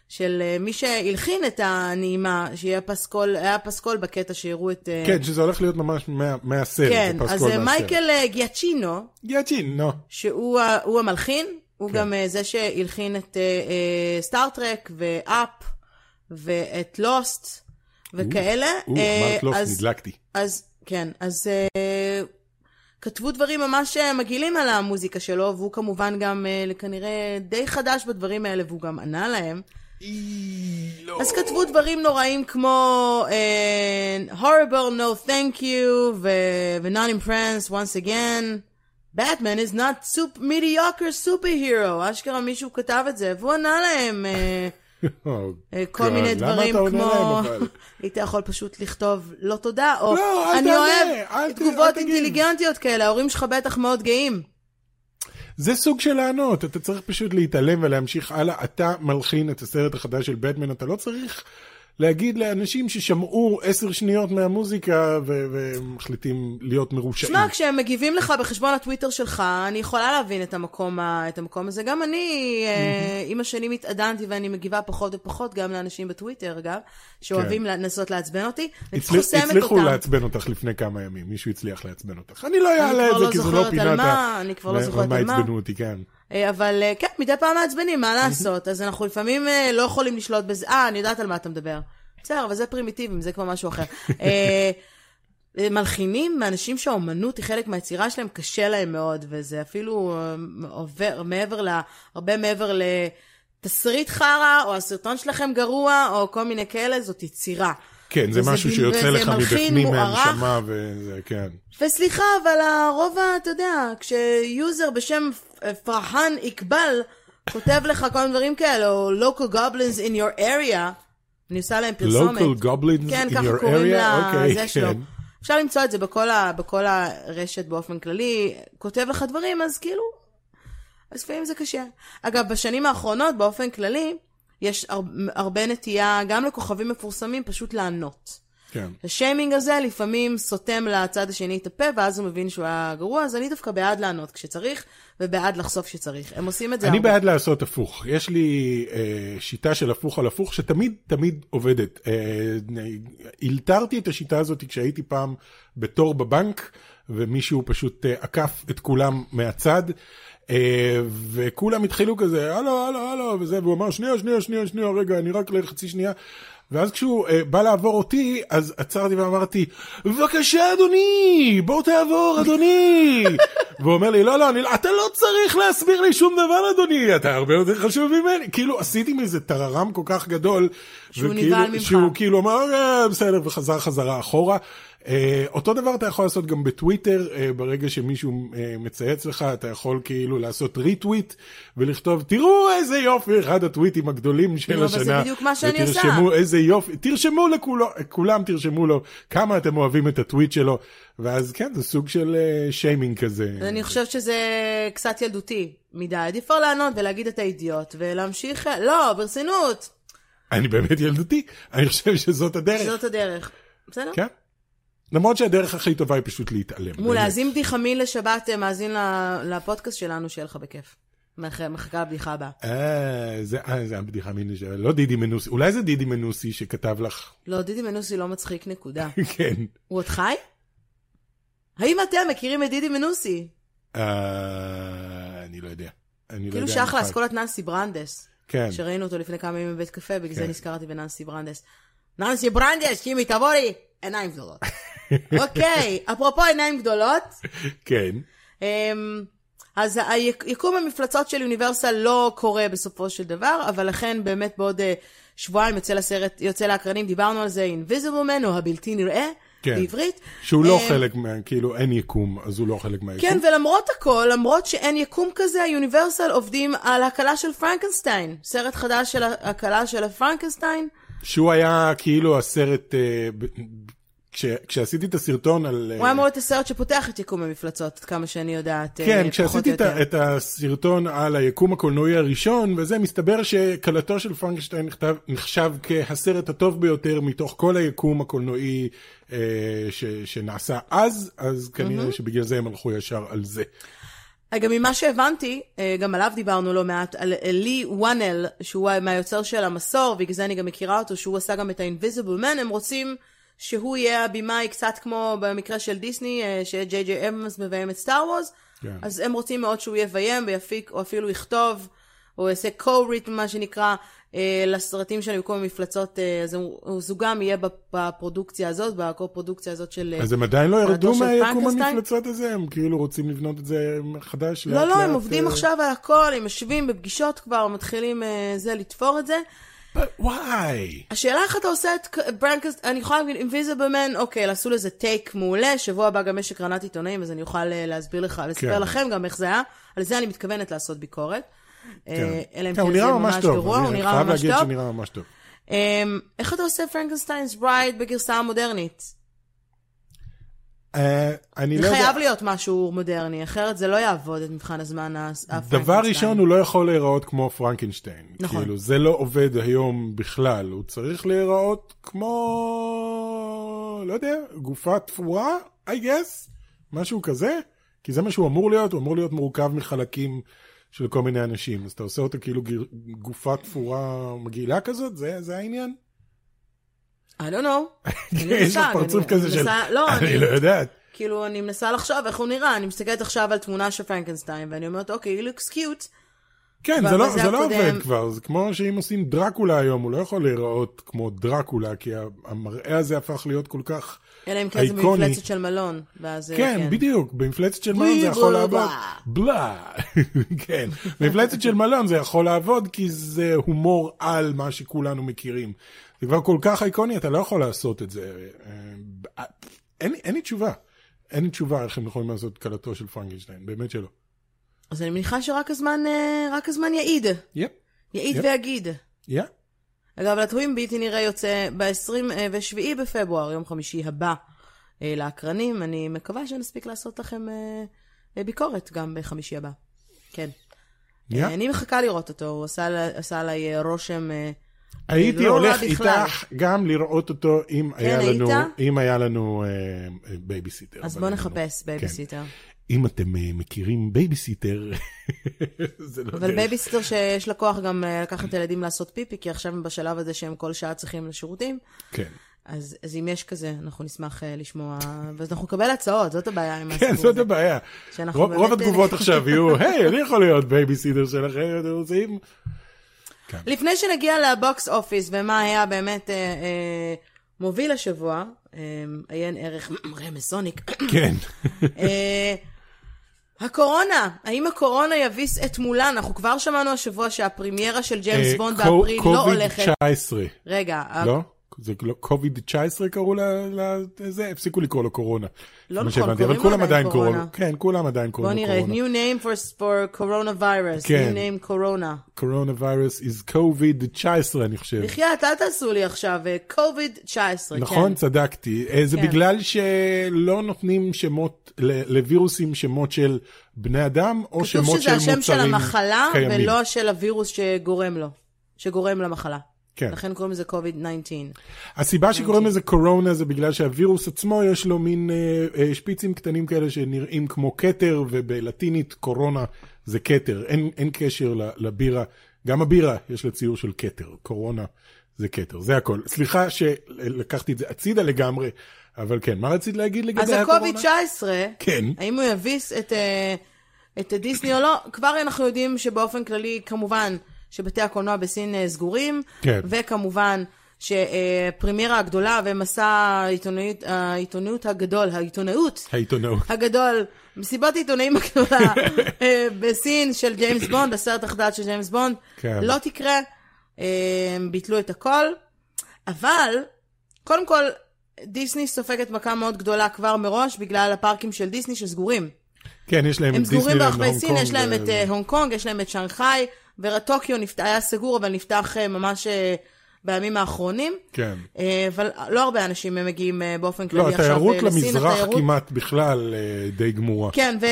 של אה, מי שהלחין את הנעימה, שיהיה פסקול, היה פסקול בקטע שיראו את... כן, שזה הולך להיות ממש מה- מהסרט, כן, אז פסקול מהסרט. מייקל אה, גיאצ'ינו, יאצ'ין, נו. שהוא המלחין, הוא כן. גם זה שהלחין את סטארט-טרק ואפ ואת לוסט וכאלה. או, אה, אמרת לוסט, אז- נדלקתי. אז כן, אז אה, כתבו דברים ממש אה, מגעילים על המוזיקה שלו, והוא כמובן גם אה, כנראה די חדש בדברים האלה, והוא גם ענה להם. לא. אז כתבו דברים נוראים כמו uh, horrible no thank you ו- ו-not impressed once again. Batman is not soup- mediocre superhero. אשכרה מישהו כתב את זה, והוא ענה להם אה, אה, כל God, מיני למה דברים כמו... היית יכול פשוט לכתוב לא תודה, או לא, אני אוהב תגובות אל תגיד." אינטליגנטיות כאלה, ההורים שלך בטח מאוד גאים. זה סוג של לענות, אתה צריך פשוט להתעלם ולהמשיך הלאה. אתה מלחין את הסרט החדש של בטמן, אתה לא צריך להגיד לאנשים ששמעו עשר שניות מהמוזיקה ומחליטים להיות מרושעים. שמע, כשהם מגיבים לך בחשבון הטוויטר שלך, אני יכולה להבין את המקום, ה- את המקום הזה. גם אני, אה, עם השנים התעדנתי ואני מגיבה פחות ופחות, גם לאנשים בטוויטר, אגב, שאוהבים לנסות לעצבן אותי. אני חוסמת הצליחו אותם. לעצבן אותך לפני כמה ימים, מישהו הצליח לעצבן אותך. אני לא אני אעלה כבר את זה לא כי זו זוכרת לא פינת מה, ה... אני כבר לא זוכרת על מה. עצבנו אותי, כן. אה, אבל אה, כן, מדי פעם מעצבנים, מה לעשות? אז אנחנו לפעמים אה, לא יכולים לשלוט בזה. אה, אני יודעת על מה אתה מדבר. בסדר, אבל זה פרימיטיבים, זה כבר משהו אחר. מלחינים מאנשים שהאומנות היא חלק מהיצירה שלהם, קשה להם מאוד, וזה אפילו עובר מעבר ל... הרבה מעבר לתסריט חרא, או הסרטון שלכם גרוע, או כל מיני כאלה, זאת יצירה. כן, זה משהו שיוצא לך מבפנים. מהנשמה וזה, כן. וסליחה, אבל הרוב, אתה יודע, כשיוזר בשם פרחן אקבל כותב לך כל מיני דברים כאלה, או local goblins in your area, אני עושה להם פרסומת. Local goblins כן, in ככה your קוראים area? אוקיי, לזה שלו. כן. אפשר למצוא את זה בכל, ה, בכל הרשת באופן כללי, כותב לך דברים, אז כאילו, אז לפעמים זה קשה. אגב, בשנים האחרונות, באופן כללי, יש הר, הרבה נטייה, גם לכוכבים מפורסמים, פשוט לענות. כן. השיימינג הזה לפעמים סותם לצד השני את הפה, ואז הוא מבין שהוא היה גרוע, אז אני דווקא בעד לענות כשצריך, ובעד לחשוף כשצריך. הם עושים את זה אני הרבה. בעד לעשות הפוך. יש לי אה, שיטה של הפוך על הפוך שתמיד תמיד עובדת. אה, אלתרתי את השיטה הזאת כשהייתי פעם בתור בבנק, ומישהו פשוט אה, עקף את כולם מהצד. אה, וכולם התחילו כזה, הלו, הלו, הלו, וזה, והוא אמר, שנייה, שנייה, שנייה, שנייה, רגע, אני רק לחצי שנייה. ואז כשהוא אה, בא לעבור אותי, אז עצרתי ואמרתי, בבקשה אדוני, בוא תעבור אדוני. והוא אומר לי, לא, לא, אני, לא- אתה לא צריך להסביר לי שום דבר אדוני, אתה הרבה יותר חשוב ממני. כאילו עשיתי מזה טררם כל כך גדול. שהוא וכאילו- נבהל ממך. שהוא כאילו אמר, "אה, בסדר, וחזר חזרה אחורה. אה, אותו דבר אתה יכול לעשות גם בטוויטר, אה, ברגע שמישהו אה, מצייץ לך, אתה יכול כאילו לעשות ריטוויט ולכתוב, תראו איזה יופי, אחד הטוויטים הגדולים של נו, אבל זה השנה. בדיוק מה שאני עושה. ותרשמו איזה יופי, תרשמו לכולו, כולם תרשמו לו כמה אתם אוהבים את הטוויט שלו, ואז כן, זה סוג של שיימינג כזה. אני חושבת שזה קצת ילדותי מדי. עדיף כבר לענות ולהגיד את האידיוט, ולהמשיך... לא, ברצינות, אני באמת ילדותי, אני חושב שזאת הדרך. זאת הדרך. בסדר? כן. למרות שהדרך הכי טובה היא פשוט להתעלם. מול. אז אם תיחמין לשבת, אה, מאזין לפודקאסט שלנו, שיהיה לך בכיף. מח- מחכה לבדיחה הבאה. אה, זה אה, זה הבדיחה מיני של... לא דידי מנוסי, אולי זה דידי מנוסי שכתב לך. לא, דידי מנוסי לא מצחיק, נקודה. כן. הוא עוד חי? האם אתם מכירים את דידי מנוסי? אה, אני לא יודע. אני לא כאילו יודע. שחל אני אסכולת ננסי ברנדס. כן. שראינו אותו לפני כמה ימים בבית קפה, בגלל זה כן. נזכרתי בננסי ברנדס. ננסי ברנדס, קימי תבורי, עיניים גדולות. אוקיי, אפרופו עיניים גדולות, כן. אמ, אז היקום המפלצות של יוניברסל לא קורה בסופו של דבר, אבל לכן באמת בעוד אה, שבועיים יוצא לסרט, יוצא לאקרנים, דיברנו על זה, Invisible Man, או הבלתי נראה, כן. בעברית. שהוא לא אמ, חלק מה... כאילו אין יקום, אז הוא לא חלק מהיקום. כן, ולמרות הכל, למרות שאין יקום כזה, היוניברסל עובדים על הקלה של פרנקנשטיין. סרט חדש של הקלה של הפרנקנשטיין. שהוא היה כאילו הסרט... כש, כשעשיתי את הסרטון על... אה, הוא היה אמור להיות הסרט שפותח את יקום המפלצות, עד כמה שאני יודעת, אה, כן, כשעשיתי את, הסרטון על היקום הקולנועי הראשון, וזה, מסתבר שקלתו של פרנקשטיין נחשב כהסרט הטוב ביותר מתוך כל היקום הקולנועי אה, ש, שנעשה אז, אז כנראה שבגלל זה הם הלכו ישר על זה. גם ממה שהבנתי, גם עליו דיברנו לא מעט, על לי וואנל, שהוא מהיוצר של המסור, בגלל זה אני גם מכירה אותו, שהוא עשה גם את ה-Invisible Man, הם רוצים שהוא יהיה הבמאי קצת כמו במקרה של דיסני, אה, שג'יי ג'יי אבנס מביים את סטאר וורס, כן. אז הם רוצים מאוד שהוא יביים ויפיק, או אפילו יכתוב, או יעשה co-written מה שנקרא, אה, לסרטים של יקום המפלצות, אה, אז הוא, הוא זוגם יהיה בפ- בפרודוקציה הזאת, בקו-פרודוקציה הזאת של... אז הם עדיין לא ירדו מהיקום? המפלצות הזה? הם כאילו רוצים לבנות את זה מחדש? לא, לא, הם עובדים עכשיו על הכל, הם יושבים בפגישות כבר, מתחילים זה, לתפור את זה. But why? השאלה איך אתה עושה את ברנקסט, אני יכולה להגיד אינביזיבל מן, אוקיי, עשו לזה טייק מעולה, שבוע הבא גם יש הקרנת עיתונאים, אז אני אוכל אה, להסביר לך, לספר כן. לכם גם איך זה היה, על זה אני מתכוונת לעשות ביקורת. אה, אלא אם כן, הוא כן זה נראה ממש טוב, גרוע, אני הוא נראה חייב ממש להגיד טוב. שהוא נראה ממש טוב. איך אתה עושה פרנקנסטיינס ברייד בגרסה המודרנית? אה, אני לא זה יודע. חייב להיות משהו מודרני, אחרת זה לא יעבוד את מבחן הזמן ה- הפרנקנסטיין. דבר ראשון, הוא לא יכול להיראות כמו פרנקנשטיין. נכון. כאילו, זה לא עובד היום בכלל. הוא צריך להיראות כמו, לא יודע, גופה תפורה, I guess, משהו כזה. כי זה מה שהוא אמור להיות, הוא אמור להיות מורכב מחלקים של כל מיני אנשים. אז אתה עושה אותו כאילו גופה תפורה מגעילה כזאת, זה, זה העניין? I don't know. יש לך פרצוף כזה של, לא, אני לא יודעת. כאילו, אני מנסה לחשוב איך הוא נראה, אני מסתכלת עכשיו על תמונה של פרנקנסטיין, ואני אומרת, אוקיי, he looks cute. כן, זה לא, זה לא עובד כבר, זה כמו שאם עושים דרקולה היום, הוא לא יכול להיראות כמו דרקולה, כי המראה הזה הפך להיות כל כך אלא אם כן זה. במפלצת של מלון. ואז, אה, כן, בדיוק, במפלצת של מלון זה יכול לעבוד. בלה. כן, במפלצת של מלון זה יכול לעבוד כי זה הומור על מה שכולנו מכירים. זה כבר כל כך איקוני, אתה לא יכול לעשות את זה. אה, אין אין לי תשובה. אין לי תשובה איך הם יכולים לעשות קלטו של פרנקנשטיין, באמת שלא. אז אני מניחה שרק הזמן, אה, רק הזמן יעיד. יפ, יעיד יפ. ויגיד. יפ. אגב, לטווים בלתי נראה יוצא ב-27 בפברואר, יום חמישי הבא, אה, לאקרנים. אני מקווה שנספיק לעשות לכם ביקורת גם בחמישי הבא. כן. אה, אני מחכה לראות אותו, הוא עשה עשה עליי רושם... הייתי לא הולך. איתך גם לראות אותו אם היה היית? לנו, אם היה לנו אה, אה, בייביסיטר. אז אבל בוא. נחפש כן. בייביסיטר. אם אתם אה, מכירים בייביסיטר, זה לא אבל דרך. בייביסיטר שיש לה כוח גם אה, לקחת את הילדים לעשות פיפי, כי עכשיו הם בשלב הזה שהם כל שעה צריכים לשירותים. כן. אז, אז אם יש כזה, אנחנו נשמח לשמוע, ואז אנחנו נקבל הצעות, זאת הבעיה עם הסיפור כן, הזה. זאת הבעיה. רוב רוב באמת- התגובות עכשיו יהיו, היי, אני יכול להיות בייביסיטר שלכם, אתם רוצים? לפני שנגיע לבוקס אופיס ומה היה באמת אה, אה, מוביל השבוע, אה, עיין ערך רמז סוניק, כן. אה, הקורונה, האם הקורונה תביס את מולאן? אנחנו כבר שמענו השבוע שהפרימיירה של ג'יימס אה, בונד באפריל לא הולכת. קוביד 19, רגע, לא? זה לא קוביד 19 קראו לזה? הפסיקו לקרוא לו קורונה. לא נכון, קוראים עדיין קורונה. כן, כולם עדיין בוא קוראים לו נראה, קורונה. new name for, for coronavirus, כן. new name corona. coronavirus is COVID 19 אני חושב. בחייאת, אל תעשו לי עכשיו, קוביד 19, נכון, כן. צדקתי. אה, זה כן. בגלל שלא נותנים שמות, לווירוסים שמות של בני אדם, או שמות כתוב של שזה מוצרים השם של המחלה, קיימים. ולא של הווירוס שגורם לו, שגורם למחלה. כן. לכן קוראים לזה COVID-19. הסיבה שקוראים לזה קורונה זה בגלל שהווירוס עצמו יש לו מין אה, אה, שפיצים קטנים כאלה שנראים כמו כתר, ובלטינית קורונה זה כתר, אין, אין קשר לבירה. גם הבירה יש לה ציור של כתר, קורונה זה כתר, זה הכל. סליחה שלקחתי את זה הצידה לגמרי, אבל כן, מה רצית להגיד לגבי אז הקורונה? ה-COVID-19, כן. האם הוא יביס את, אה, את דיסני או לא? כבר אנחנו יודעים שבאופן כללי, כמובן, שבתי הקולנוע בסין אה, סגורים, כן. וכמובן שפרמיירה הגדולה ומסע העיתונאות, העיתונאות הגדול, העיתונאות העיתונאות. הגדול, מסיבת עיתונאים הגדולה אה, בסין של ג'יימס בונד, הסרט החדש של ג'יימס בונד, כן. לא תקרה, אה, ביטלו את הכל, אבל קודם כל דיסני סופגת מכה מאוד גדולה כבר מראש בגלל הפארקים של דיסני שסגורים. כן, יש להם הם את סגורים דיסנילנד, ברחבי הונג קונג, סין יש להם את הונג קונג, יש להם את שנגחאי, וטוקיו נפתח, היה סגור, אבל נפתח אה, ממש אה, בימים האחרונים. כן. אה, אבל לא הרבה אנשים מגיעים באופן כללי לא, עכשיו התיירות אה, לסין. למזרח התיירות- כמעט בכלל די גמורה. כן, ו,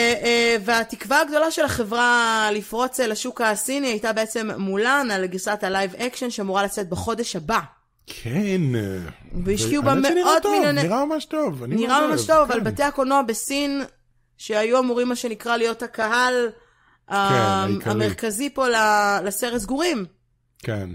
והתקווה הגדולה של החברה לפרוץ לשוק הסיני הייתה בעצם מולן, על גרסת ה live action שאמורה לצאת בחודש הבא. כן. והשקיעו בה מאות מיליוני- נראה ממש טוב. אני נראה ממש טוב, אבל כן. בתי הקולנוע בסין, שהיו אמורים מה שנקרא להיות הקהל ה- העיקרי. המרכזי פה לסרט סגורים. כן.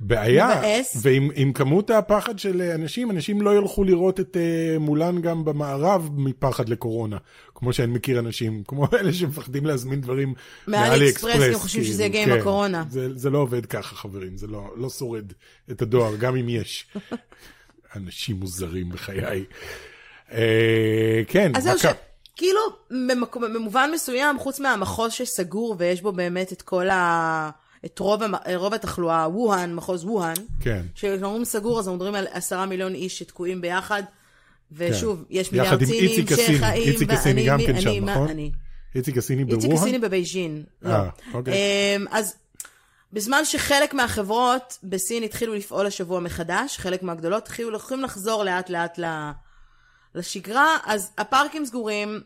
בעיה, מבאס. ועם עם כמות הפחד של אנשים, אנשים לא ילכו לראות את uh, מולן גם במערב מפחד לקורונה. כמו שאני מכיר אנשים, כמו אלה שמפחדים להזמין דברים מאלי אקספרס, הם חושבים שזה יגיע עם כן. הקורונה. זה, זה לא עובד ככה, חברים, זה לא, לא שורד את הדואר, גם אם יש. אנשים מוזרים בחיי. אה, כן, אז מכה. שכאילו, במקום- במובן מסוים, חוץ מהמחוז שסגור ויש בו באמת את כל ה... את רוב, המ... רוב התחלואה, ווהאן, מחוז ווהאן, כן. כשאומרים סגור אז מדברים על עשרה מיליון איש שתקועים ביחד, ושוב, יש כן. יחד מיליארד סינים איציק הסיני. שחיים, איציק הסיני גם כן שם, נכון? אני- איציק הסיני איציק בווהאן? הסיני בבייג'ין, לא. אה, אוקיי. אמ, אז בזמן שחלק מהחברות בסין התחילו לפעול השבוע מחדש, חלק מהגדולות התחילו לחזור לאט לאט ל- לשגרה, אז הפארקים סגורים,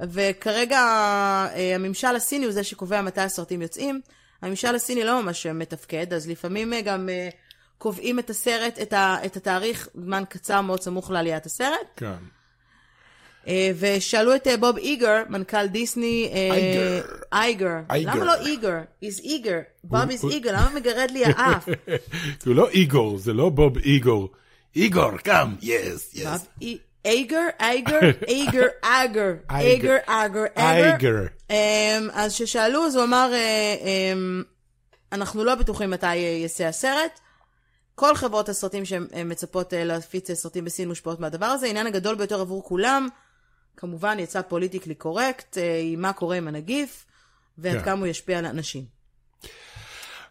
וכרגע אה, הממשל הסיני הוא זה שקובע מתי הסרטים יוצאים. הממשל הסיני לא ממש מתפקד, אז לפעמים אה, גם אה, קובעים את הסרט, את, ה, את התאריך זמן קצר מאוד סמוך לעליית הסרט. כן. ושאלו את בוב איגר, מנכ"ל דיסני, אייגר. אייגר. אייגר. למה לא איגר? is איגר. בוב is איגר, למה מגרד לי האף? הוא לא איגור, זה לא בוב איגור. איגור, קם, יס, יס. אייגר, אייגר, אייגר, אגר, אייגר. אגר. אייגר. אז כששאלו, אז הוא אמר, אה, אמ, אנחנו לא בטוחים מתי אה, יצא הסרט. כל חברות הסרטים שמצפות אה, להפיץ סרטים בסין מושפעות מהדבר הזה. העניין הגדול ביותר עבור כולם, כמובן יצא פוליטיקלי קורקט, אה, עם מה קורה עם הנגיף, ועד כן. כמה הוא ישפיע על אנשים.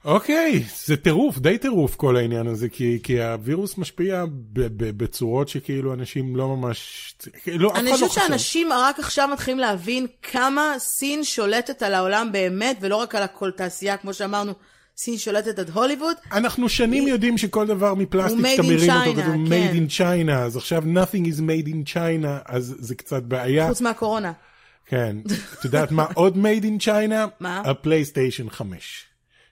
אוקיי, זה טירוף, די טירוף כל העניין הזה, כי, כי הווירוס משפיע ב, ב, בצורות שכאילו אנשים לא ממש... אף אחד אני לא חושבת חושב. שאנשים רק עכשיו מתחילים להבין כמה סין שולטת על העולם באמת, ולא רק על הכל תעשייה, כמו שאמרנו, סין שולטת עד הוליווד. אנחנו שנים יודעים שכל דבר מפלסטיק הוא made שאתה in מרים אותו, China, כתוב כן. made in China, אז עכשיו nothing is made in China, אז זה קצת בעיה. חוץ מהקורונה. כן. את יודעת מה עוד made in China? מה? הפלייסטיישן 5.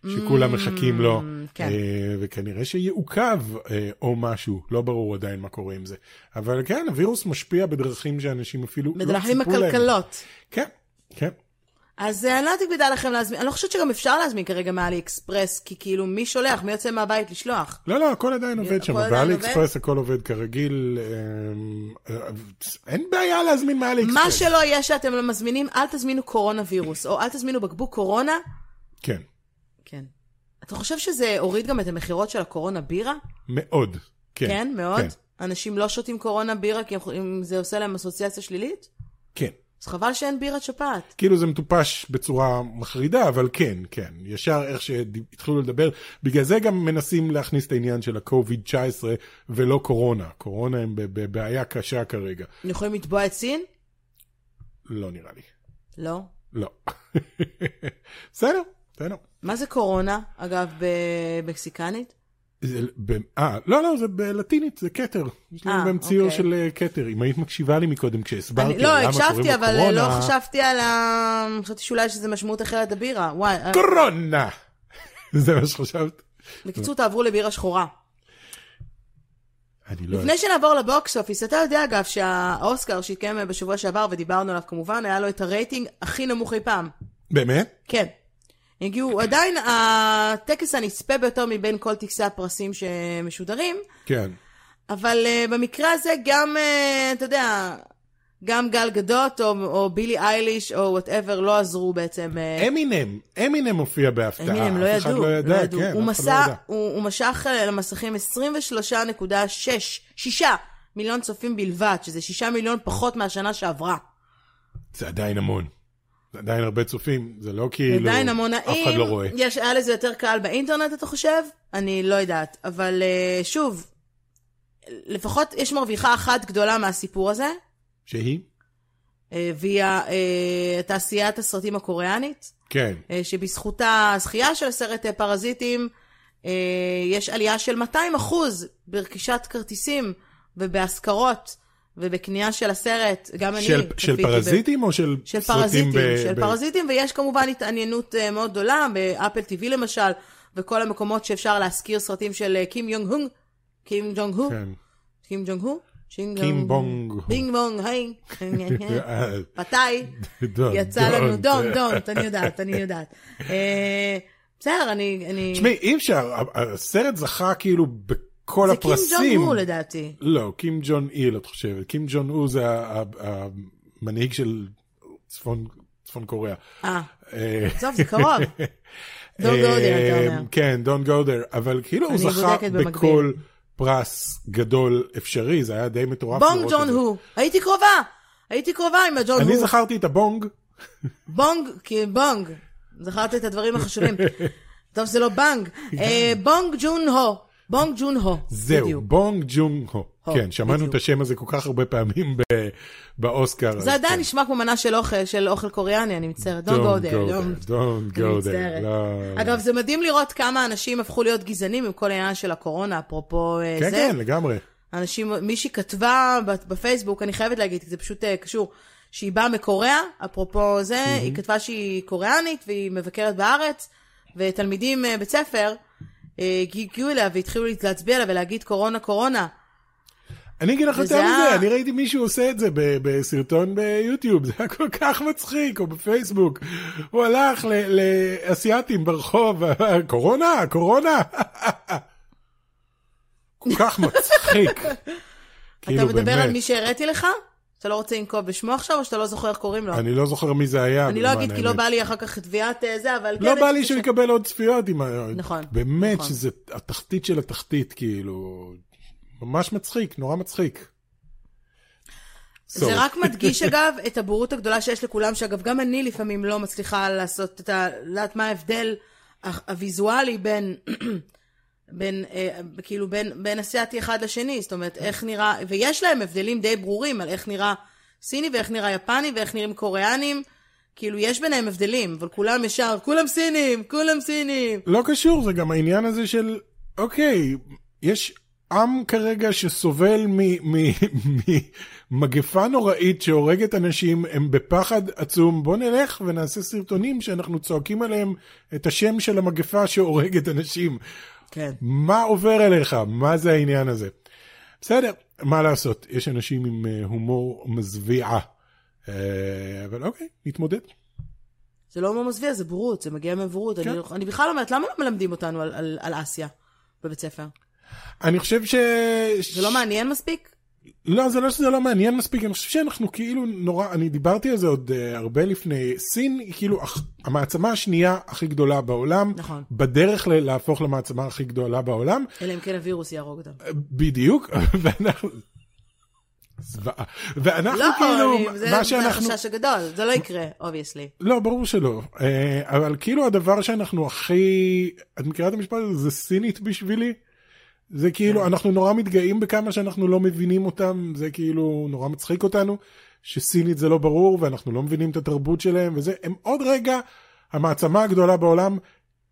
שכולם מחכים לו, כן. אה, וכנראה שיעוכב אה, או משהו, לא ברור עדיין מה קורה עם זה. אבל כן, הווירוס משפיע בדרכים שאנשים אפילו לא בדרכים ציפו להם. הכלכלות. כן, כן. אז אה, אני לא יודעת אם כדאי לכם להזמין, אני לא חושבת שגם אפשר להזמין כרגע מאלי אקספרס, כי כאילו מי שולח, מי יוצא מהבית לשלוח? לא, לא, הכל עדיין עובד שם, באלי? אקספרס הכל עובד כרגיל, אה, אה, אין בעיה להזמין מאלי אקספרס. מה שלא יהיה שאתם מזמינים, אל תזמינו קורונה וירוס, או אל תזמינו בקבוק קורונה. כן, כן. אתה חושב שזה הוריד גם את המכירות של הקורונה בירה? מאוד. כן, כן, מאוד. כן, אנשים לא שותים קורונה בירה כי הם- אם זה עושה להם אסוציאציה שלילית? כן. אז חבל שאין בירת שפעת. כאילו זה מטופש בצורה מחרידה, אבל כן, כן. ישר איך שהתחילו לדבר, בגלל זה גם מנסים להכניס את העניין של ה-COVID-19 ולא קורונה. קורונה הם בב- בבעיה קשה כרגע. הם יכולים לתבוע את סין? לא נראה לי. לא. לא. בסדר, בסדר. מה זה קורונה, אגב, במקסיקנית? זה ב- אה, לא, לא, זה בלטינית, זה כתר. יש להם אה, גם ציור אוקיי. של אה, כתר. אם היית מקשיבה לי מקודם כשהסברתי אני, לא, למה קוראים הקשבתי, לו אבל קורונה... לא חשבתי על ה... חשבתי שאולי יש איזה משמעות אחרת לבירה. וואי, אה, קורונה! זה מה שחשבת? בקיצור, תעברו לבירה שחורה. אני לא... לפני שנעבור לבוקס אופיס, אתה יודע אגב שהאוסקר שהתקיים בשבוע שעבר ודיברנו עליו כמובן, היה לו את הרייטינג הכי נמוך אי פעם. באמת? כן. הגיעו, עדיין הטקס הנצפה ביותר מבין כל טקסי הפרסים שמשודרים, כן. אבל uh, במקרה הזה גם, uh, אתה יודע, גם גל גדות או, או בילי אייליש או וואטאבר לא עזרו בעצם. Uh, אמינם, אמינם הופיע בהפתעה. אמינם לא אף אחד ידעו, לא ידע, לא ידעו. כן, הוא, אף אחד מסע, לא ידע. הוא, הוא משך אה, למסכים 23.6 מיליון צופים בלבד, שזה 6 מיליון פחות מהשנה שעברה. זה עדיין המון. עדיין הרבה צופים, זה לא כאילו... עדיין המון, אף אחד לא רואה. יש, היה לזה יותר קהל באינטרנט, אתה חושב? אני לא יודעת. אבל אה, שוב, לפחות יש מרוויחה אחת גדולה מהסיפור הזה, שהיא? אה, והיא אה, תעשיית הסרטים הקוריאנית, כן. אה, שבזכות הזכייה של הסרט פרזיטים, יש עלייה של 200 אחוז ברכישת כרטיסים ובהשכרות ובקנייה של הסרט. גם אני של, צפיתי של ב- פרזיטים או של של סרטים פרזיטים, ב... של ב... פרזיטים, ויש כמובן התעניינות אה, מאוד גדולה באפל TV למשל, וכל המקומות שאפשר להשכיר סרטים של אה, קים יונג הונג, קים ג'ונג הו, כן. קים ג'ונג הו, קים בונג. בינג בונג, היי? דון, יצא לנו דון. דון, דונט, אני יודעת, אני יודעת. אה, בסדר, אני... אני- תשמעי, אי אפשר, הסרט זכה כאילו בכל זה קים הפרסים. ג'ונג הו לדעתי. לא, קים ג'ון איל, את חושבת. קים ג'ון הו זה המנהיג של צפון, צפון קוריאה. אה, אה, עזוב, זה קרוב. אתה אומר. כן, דון גודר, אבל כאילו הוא אני זכה. בכל פרס גדול אפשרי, זה היה די מטורף. בונג ג'ון את זה. הו. הייתי קרובה. הייתי קרובה עם הג'ון אני הו. זכרתי את הבונג, בונג, כי בונג. זכרת את הדברים החשובים. טוב, זה לא בנג. אה, בונג ג'ון הו. בונג ג'ון הו. זהו, בדיוק. בונג ג'ון הו. כן, שמענו בדיוק. את השם הזה כל כך הרבה פעמים ב- באוסקר. זה אז עדיין כן. נשמע כמו מנה של אוכל, של אוכל קוריאני, אני מצטערת. Don't go there. don't- go there. לא. אגב, זה מדהים לראות כמה אנשים הפכו להיות גזענים עם כל העניין של הקורונה, אפרופו אה, כן, זה. כן, לגמרי. אנשים, מישהי כתבה בפייסבוק, אני חייבת להגיד, כי זה פשוט אה, קשור, שהיא באה מקוריאה, אפרופו זה, היא כתבה שהיא קוריאנית והיא מבקרת בארץ, ותלמידים אה, בית ספר הגיעו אליה והתחילו להצביע לה ולהגיד קורונה, קורונה. אני אגיד לך יותר מזה, אני ראיתי מישהו עושה את זה בסרטון ביוטיוב, זה היה כל כך מצחיק, או בפייסבוק. הוא הלך לאסייתים ברחוב, קורונה, קורונה. כל כך מצחיק. אתה כאילו, מדבר על. מי שהראיתי לך? אתה לא רוצה לנקוב בשמו עכשיו, או שאתה לא זוכר איך קוראים לו? אני לא זוכר מי זה היה. אני לא אגיד כי לא. בא לי אחר כך תביעת אה, זה, אבל לא כן, בא לי שהוא יקבל עוד צפיות עם ה... נכון, באמת נכון. שזה התחתית של התחתית, כאילו... ממש מצחיק, נורא מצחיק. זה. רק מדגיש אגב את הבורות הגדולה שיש לכולם, שאגב גם אני לפעמים לא מצליחה לעשות את ה... לדעת מה ההבדל הוויזואלי בין, בין, אה, כאילו בין, בין אסיאתי אחד לשני, זאת אומרת איך נראה, ויש להם הבדלים די ברורים על איך נראה סיני ואיך נראה יפני ואיך נראים קוריאנים, כאילו יש ביניהם הבדלים, אבל כולם ישר, כולם סינים, כולם סינים. לא קשור, זה גם העניין הזה של, אוקיי, יש עם כרגע שסובל ממגפה נוראית שהורגת אנשים, הם בפחד עצום, בוא נלך ונעשה סרטונים שאנחנו צועקים עליהם את השם של המגפה שהורגת אנשים. כן. מה עובר עליך? מה זה העניין הזה? בסדר, מה לעשות, יש אנשים עם אה, הומור מזוויע. אה, אבל אוקיי, נתמודד. זה לא הומור מזוויע, זה בורות, זה מגיע מבורות. כן. אני, אני בכלל לא אומרת, למה לא מלמדים אותנו על, על, על אסיה בבית ספר? אני חושב ש... זה לא מעניין מספיק? לא, זה לא שזה לא מעניין מספיק, אני חושב שאנחנו כאילו נורא, אני דיברתי על זה עוד uh, הרבה לפני, סין היא כאילו אח, המעצמה השנייה הכי גדולה בעולם, נכון. בדרך ל- להפוך למעצמה הכי גדולה בעולם, אלא אם כן הווירוס יהרוג אותם. בדיוק, ואנחנו... זוועה. ואנחנו לא, כאילו, אני, זה, מה זה שאנחנו... החשש הגדול, זה לא יקרה, obviously. לא, ברור שלא. אה, אבל כאילו הדבר שאנחנו הכי... את מכירה את המשפט הזה? זה סינית בשבילי? זה כאילו, כן. אנחנו נורא מתגאים בכמה שאנחנו לא מבינים אותם, זה כאילו נורא מצחיק אותנו, שסינית זה לא ברור ואנחנו לא מבינים את התרבות שלהם וזה, הם עוד רגע המעצמה הגדולה בעולם,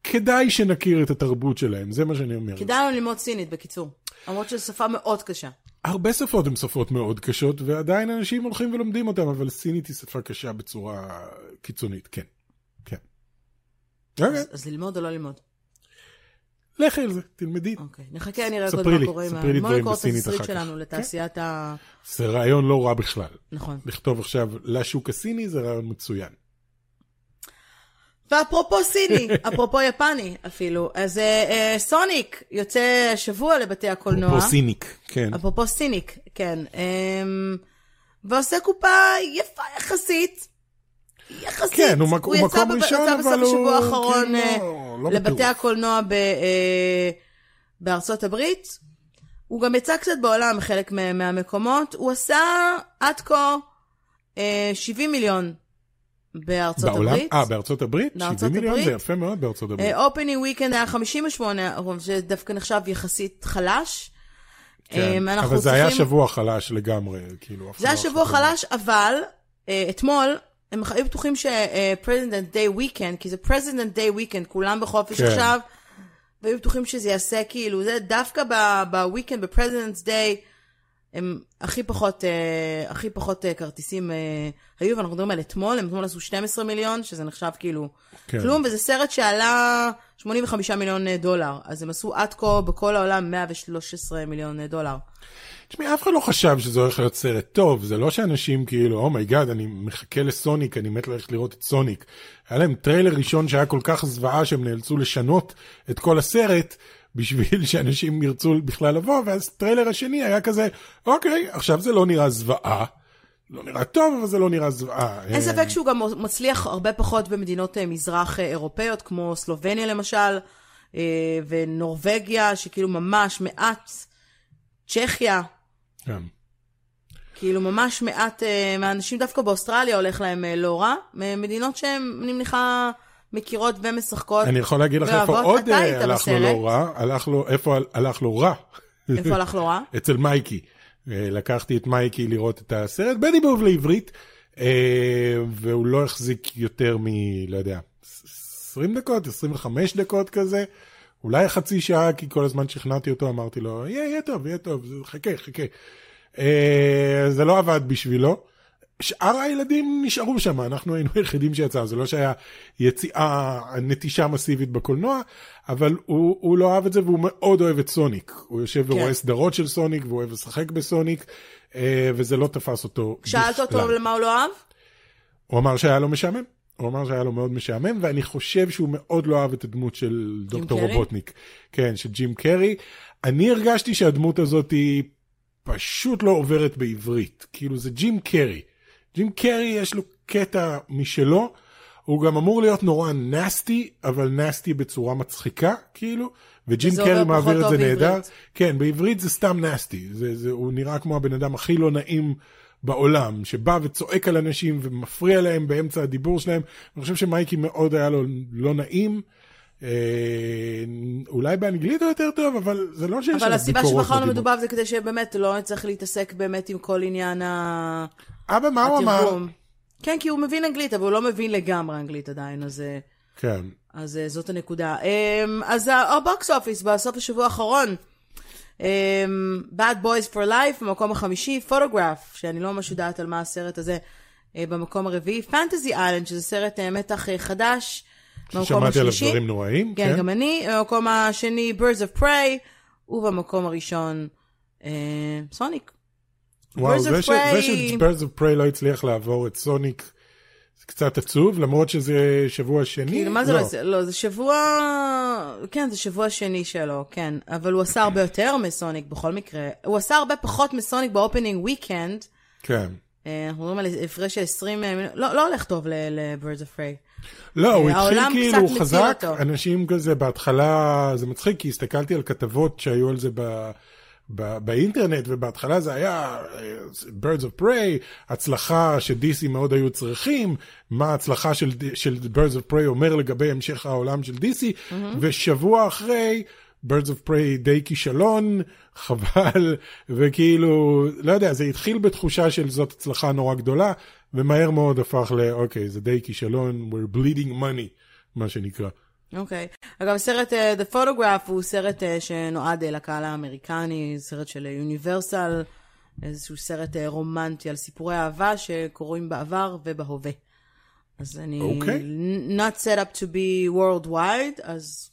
כדאי שנכיר את התרבות שלהם, זה מה שאני אומר. כדאי לנו ללמוד סינית, בקיצור. למרות שזו שפה מאוד קשה. הרבה שפות הן שפות מאוד קשות, ועדיין אנשים הולכים ולומדים אותן, אבל סינית היא שפה קשה בצורה קיצונית, כן. כן. אוקיי. אז, אז ללמוד או לא ללמוד? לכי על זה, תלמדי. אוקיי, נחכה, נראה קודם מה קורה עם ספרי לי ה... דברים בסינית אחר כך. שלנו לתעשיית ה... זה רעיון לא רע בכלל. נכון. לכתוב עכשיו לשוק הסיני זה רעיון מצוין. ואפרופו סיני, אפרופו יפני אפילו, אז אה, אה, סוניק יוצא השבוע לבתי הקולנוע. פה סיניק, כן. אפרופו סיניק, כן. אמ, ועושה קופה יפה יחסית. יחסית. כן, הוא מק- הוא יצא מקום בב- ראשון, יצא אבל בסוף הוא- השבוע האחרון כן, אה, לא- לא לבתי בטירוף. הקולנוע ב- אה, בארצות הברית. הוא גם יצא קצת בעולם, חלק מה- מהמקומות. הוא עשה עד כה אה, 70 מיליון בארצות בעולם? הברית. אה, בארצות הברית? בארצות 70 מיליון. זה יפה מאוד בארצות הברית. opening weekend היה 58, שזה דווקא נחשב יחסית חלש. כן, אה, אבל זה היה צריכים- שבוע חלש לגמרי, כאילו. זה היה לא שבוע חשב על חלש, אבל אה, אתמול הם היו בטוחים ש-President Day Weekend, כי זה President Day Weekend, כולם בחופש כן. עכשיו, והיו בטוחים שזה יעשה כאילו, זה דווקא ב-Weekend, ב-President's Day, הם הכי פחות, אה, הכי פחות אה, כרטיסים אה, היו, ואנחנו מדברים על אתמול, הם אתמול עשו 12 מיליון, שזה נחשב כאילו כן. כלום, וזה סרט שעלה 85 מיליון אה, דולר, אז הם עשו עד כה בכל העולם 113 מיליון אה, דולר. תשמעי, אף אחד לא חשב שזה הולך להיות סרט טוב, זה לא שאנשים כאילו, oh my god, אני מחכה לסוניק, אני מת ללכת לראות את סוניק. היה להם טריילר ראשון שהיה כל כך זוועה שהם נאלצו לשנות את כל הסרט בשביל שאנשים ירצו בכלל לבוא, ואז טריילר השני היה כזה, אוקיי, עכשיו זה לא נראה זוועה. לא נראה טוב, אבל זה לא נראה זוועה. אין ספק שהוא גם מצליח הרבה פחות במדינות אה, מזרח אה, אירופאיות, כמו סלובניה למשל, אה, ונורבגיה, שכאילו ממש מעט, צ'כיה, כן. כאילו ממש מעט אה, מהאנשים דווקא באוסטרליה הולך להם אה, לא רע, מדינות שהן, אני מניחה, מכירות ומשחקות. אני יכול להגיד לך איפה. עוד אה, הלך לו בסרט. לא רע, הלך לו, איפה הל- הלך לו רע? איפה הלך לא רע? אצל מייקי. לקחתי את מייקי לראות את הסרט בדיבוב לעברית, והוא לא החזיק יותר מ... לא יודע, 20 דקות, 25 דקות כזה. אולי חצי שעה, כי כל הזמן שכנעתי אותו, אמרתי לו, יהיה, יהיה טוב, יהיה טוב, חכה, חכה. אה, זה לא עבד בשבילו. שאר הילדים נשארו שם, אנחנו היינו היחידים שיצאנו, זה לא שהיה יציאה, נטישה מסיבית בקולנוע, אבל הוא, הוא לא אהב את זה והוא מאוד אוהב את סוניק. הוא יושב כן. ורואה סדרות של סוניק והוא אוהב לשחק בסוניק, אה, וזה לא תפס אותו שאלת אותו בכלל. למה הוא לא אהב? הוא אמר שהיה לו משעמם. הוא אמר שהיה לו מאוד משעמם, ואני חושב שהוא מאוד לא אהב את הדמות של דוקטור קרי? רובוטניק. כן, של ג'ים קרי. אני הרגשתי שהדמות הזאת היא פשוט לא עוברת בעברית. כאילו זה ג'ים קרי. ג'ים קרי יש לו קטע משלו, הוא גם אמור להיות נורא נסטי, אבל נסטי בצורה מצחיקה, כאילו, וג'ים קרי מעביר את זה נהדר. כן, בעברית זה סתם נסטי, זה, זה, הוא נראה כמו הבן אדם הכי לא נעים בעולם, שבא וצועק על אנשים ומפריע להם באמצע הדיבור שלהם. אני חושב שמייקי מאוד היה לו לא נעים. אה, אולי באנגלית הוא יותר טוב, אבל זה לא שיש אבל הסיבה שבחרנו. מדובב זה כדי שבאמת לא נצטרך להתעסק באמת עם כל עניין ה... אבא, מה הוא אמר? כן, כי הוא מבין אנגלית, אבל הוא לא מבין לגמרי אנגלית עדיין, אז, אה, כן. אז אה, זאת הנקודה. אמ, אז הבוקס אופיס בסוף השבוע האחרון, Bad Boys for Life במקום החמישי, פוטוגרף, שאני לא ממש יודעת על מה הסרט הזה אה, במקום הרביעי, פנטזי איילנד, שזה סרט אה, מתח אה, חדש, במקום שמעתי עליו השלישי. דברים נוראים, כן, כן. גם אני. במקום השני, Birds of Prey, ובמקום הראשון, סוניק. וואו, Birds זה ש- זה Prey- ש-Birds of Prey לא הצליח לעבור את סוניק, זה קצת עצוב, למרות שזה שבוע שני. כאילו, מה זה לא? זה, לא, זה שבוע... כן, זה שבוע שני שלו, כן. אבל הוא עשה הרבה יותר מסוניק בכל מקרה. הוא עשה הרבה פחות מסוניק ב-opening weekend. כן. אה, אנחנו מדברים על הפרש של 20 מיליון. לא, לא הולך טוב ל-Birds of Prey. לא, הוא אה, התחיל כאילו, הוא חזק, אותו. אנשים כזה בהתחלה, זה מצחיק, כי הסתכלתי על כתבות שהיו על זה ב... ב- באינטרנט, ובהתחלה זה היה אה, Birds of Prey, הצלחה ש-DC מאוד היו צריכים, מה ההצלחה של, של Birds of Prey אומר לגבי המשך העולם של DC, Mm-hmm. ושבוע אחרי, Birds of Prey די כישלון, חבל, וכאילו, לא יודע, זה התחיל בתחושה של זאת הצלחה נורא גדולה, ומהר מאוד הפך ל, אוקיי, זה די כישלון, we're bleeding money, מה שנקרא. אוקיי. אגב, סרט uh, The Photograph הוא סרט uh, שנועד uh, לקהל האמריקני, סרט של יוניברסל, איזשהו סרט uh, רומנטי על סיפורי אהבה שקורים בעבר ובהווה. אז אני... אוקיי. not set up to be worldwide, אז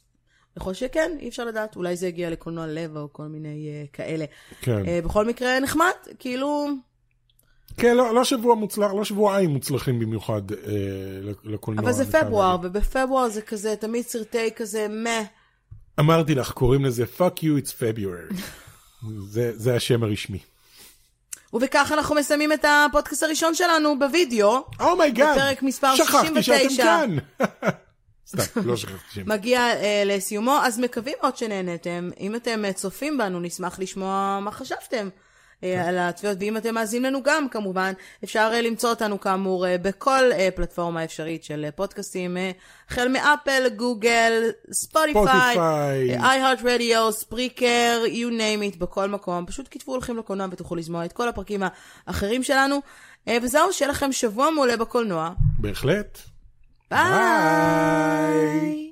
יכול שכן, אי אפשר לדעת, אולי זה יגיע לקולנוע לב או כל מיני uh, כאלה. כן. Uh, בכל מקרה, נחמד, כאילו, כן, לא, לא שבוע מוצלח, לא שבועיים מוצלחים במיוחד אה, לקולנוע. אבל זה פברואר. ובפברואר זה כזה, תמיד סרטי כזה, מה. אמרתי לך, קוראים לזה fuck you, it's February. זה, זה השם הרשמי. ובכך אנחנו מסיימים את הפודקאסט הראשון שלנו בווידאו. oh my god, בפרק מספר שכחתי שאתם 69. כאן. סתם, לא שכחתי שם. מגיע אה, לסיומו, אז מקווים מאוד שנהנתם. אם אתם אה, צופים בנו, נשמח לשמוע מה חשבתם. אה, על התביעות, ואם אתם מאזינים לנו גם, כמובן, אפשר אה, למצוא אותנו כאמור אה, בכל פלטפורמה אפשרית של פודקאסטים, אה, החל מאפל, גוגל, ספוטיפיי. איי-הארט רדיו, ספריקר, you name it, בכל מקום. פשוט כתבו הולכים לקולנוע ותוכלו לשמוע את כל הפרקים האחרים שלנו. וזהו, שיהיה לכם שבוע מעולה בקולנוע. בהחלט. ביי!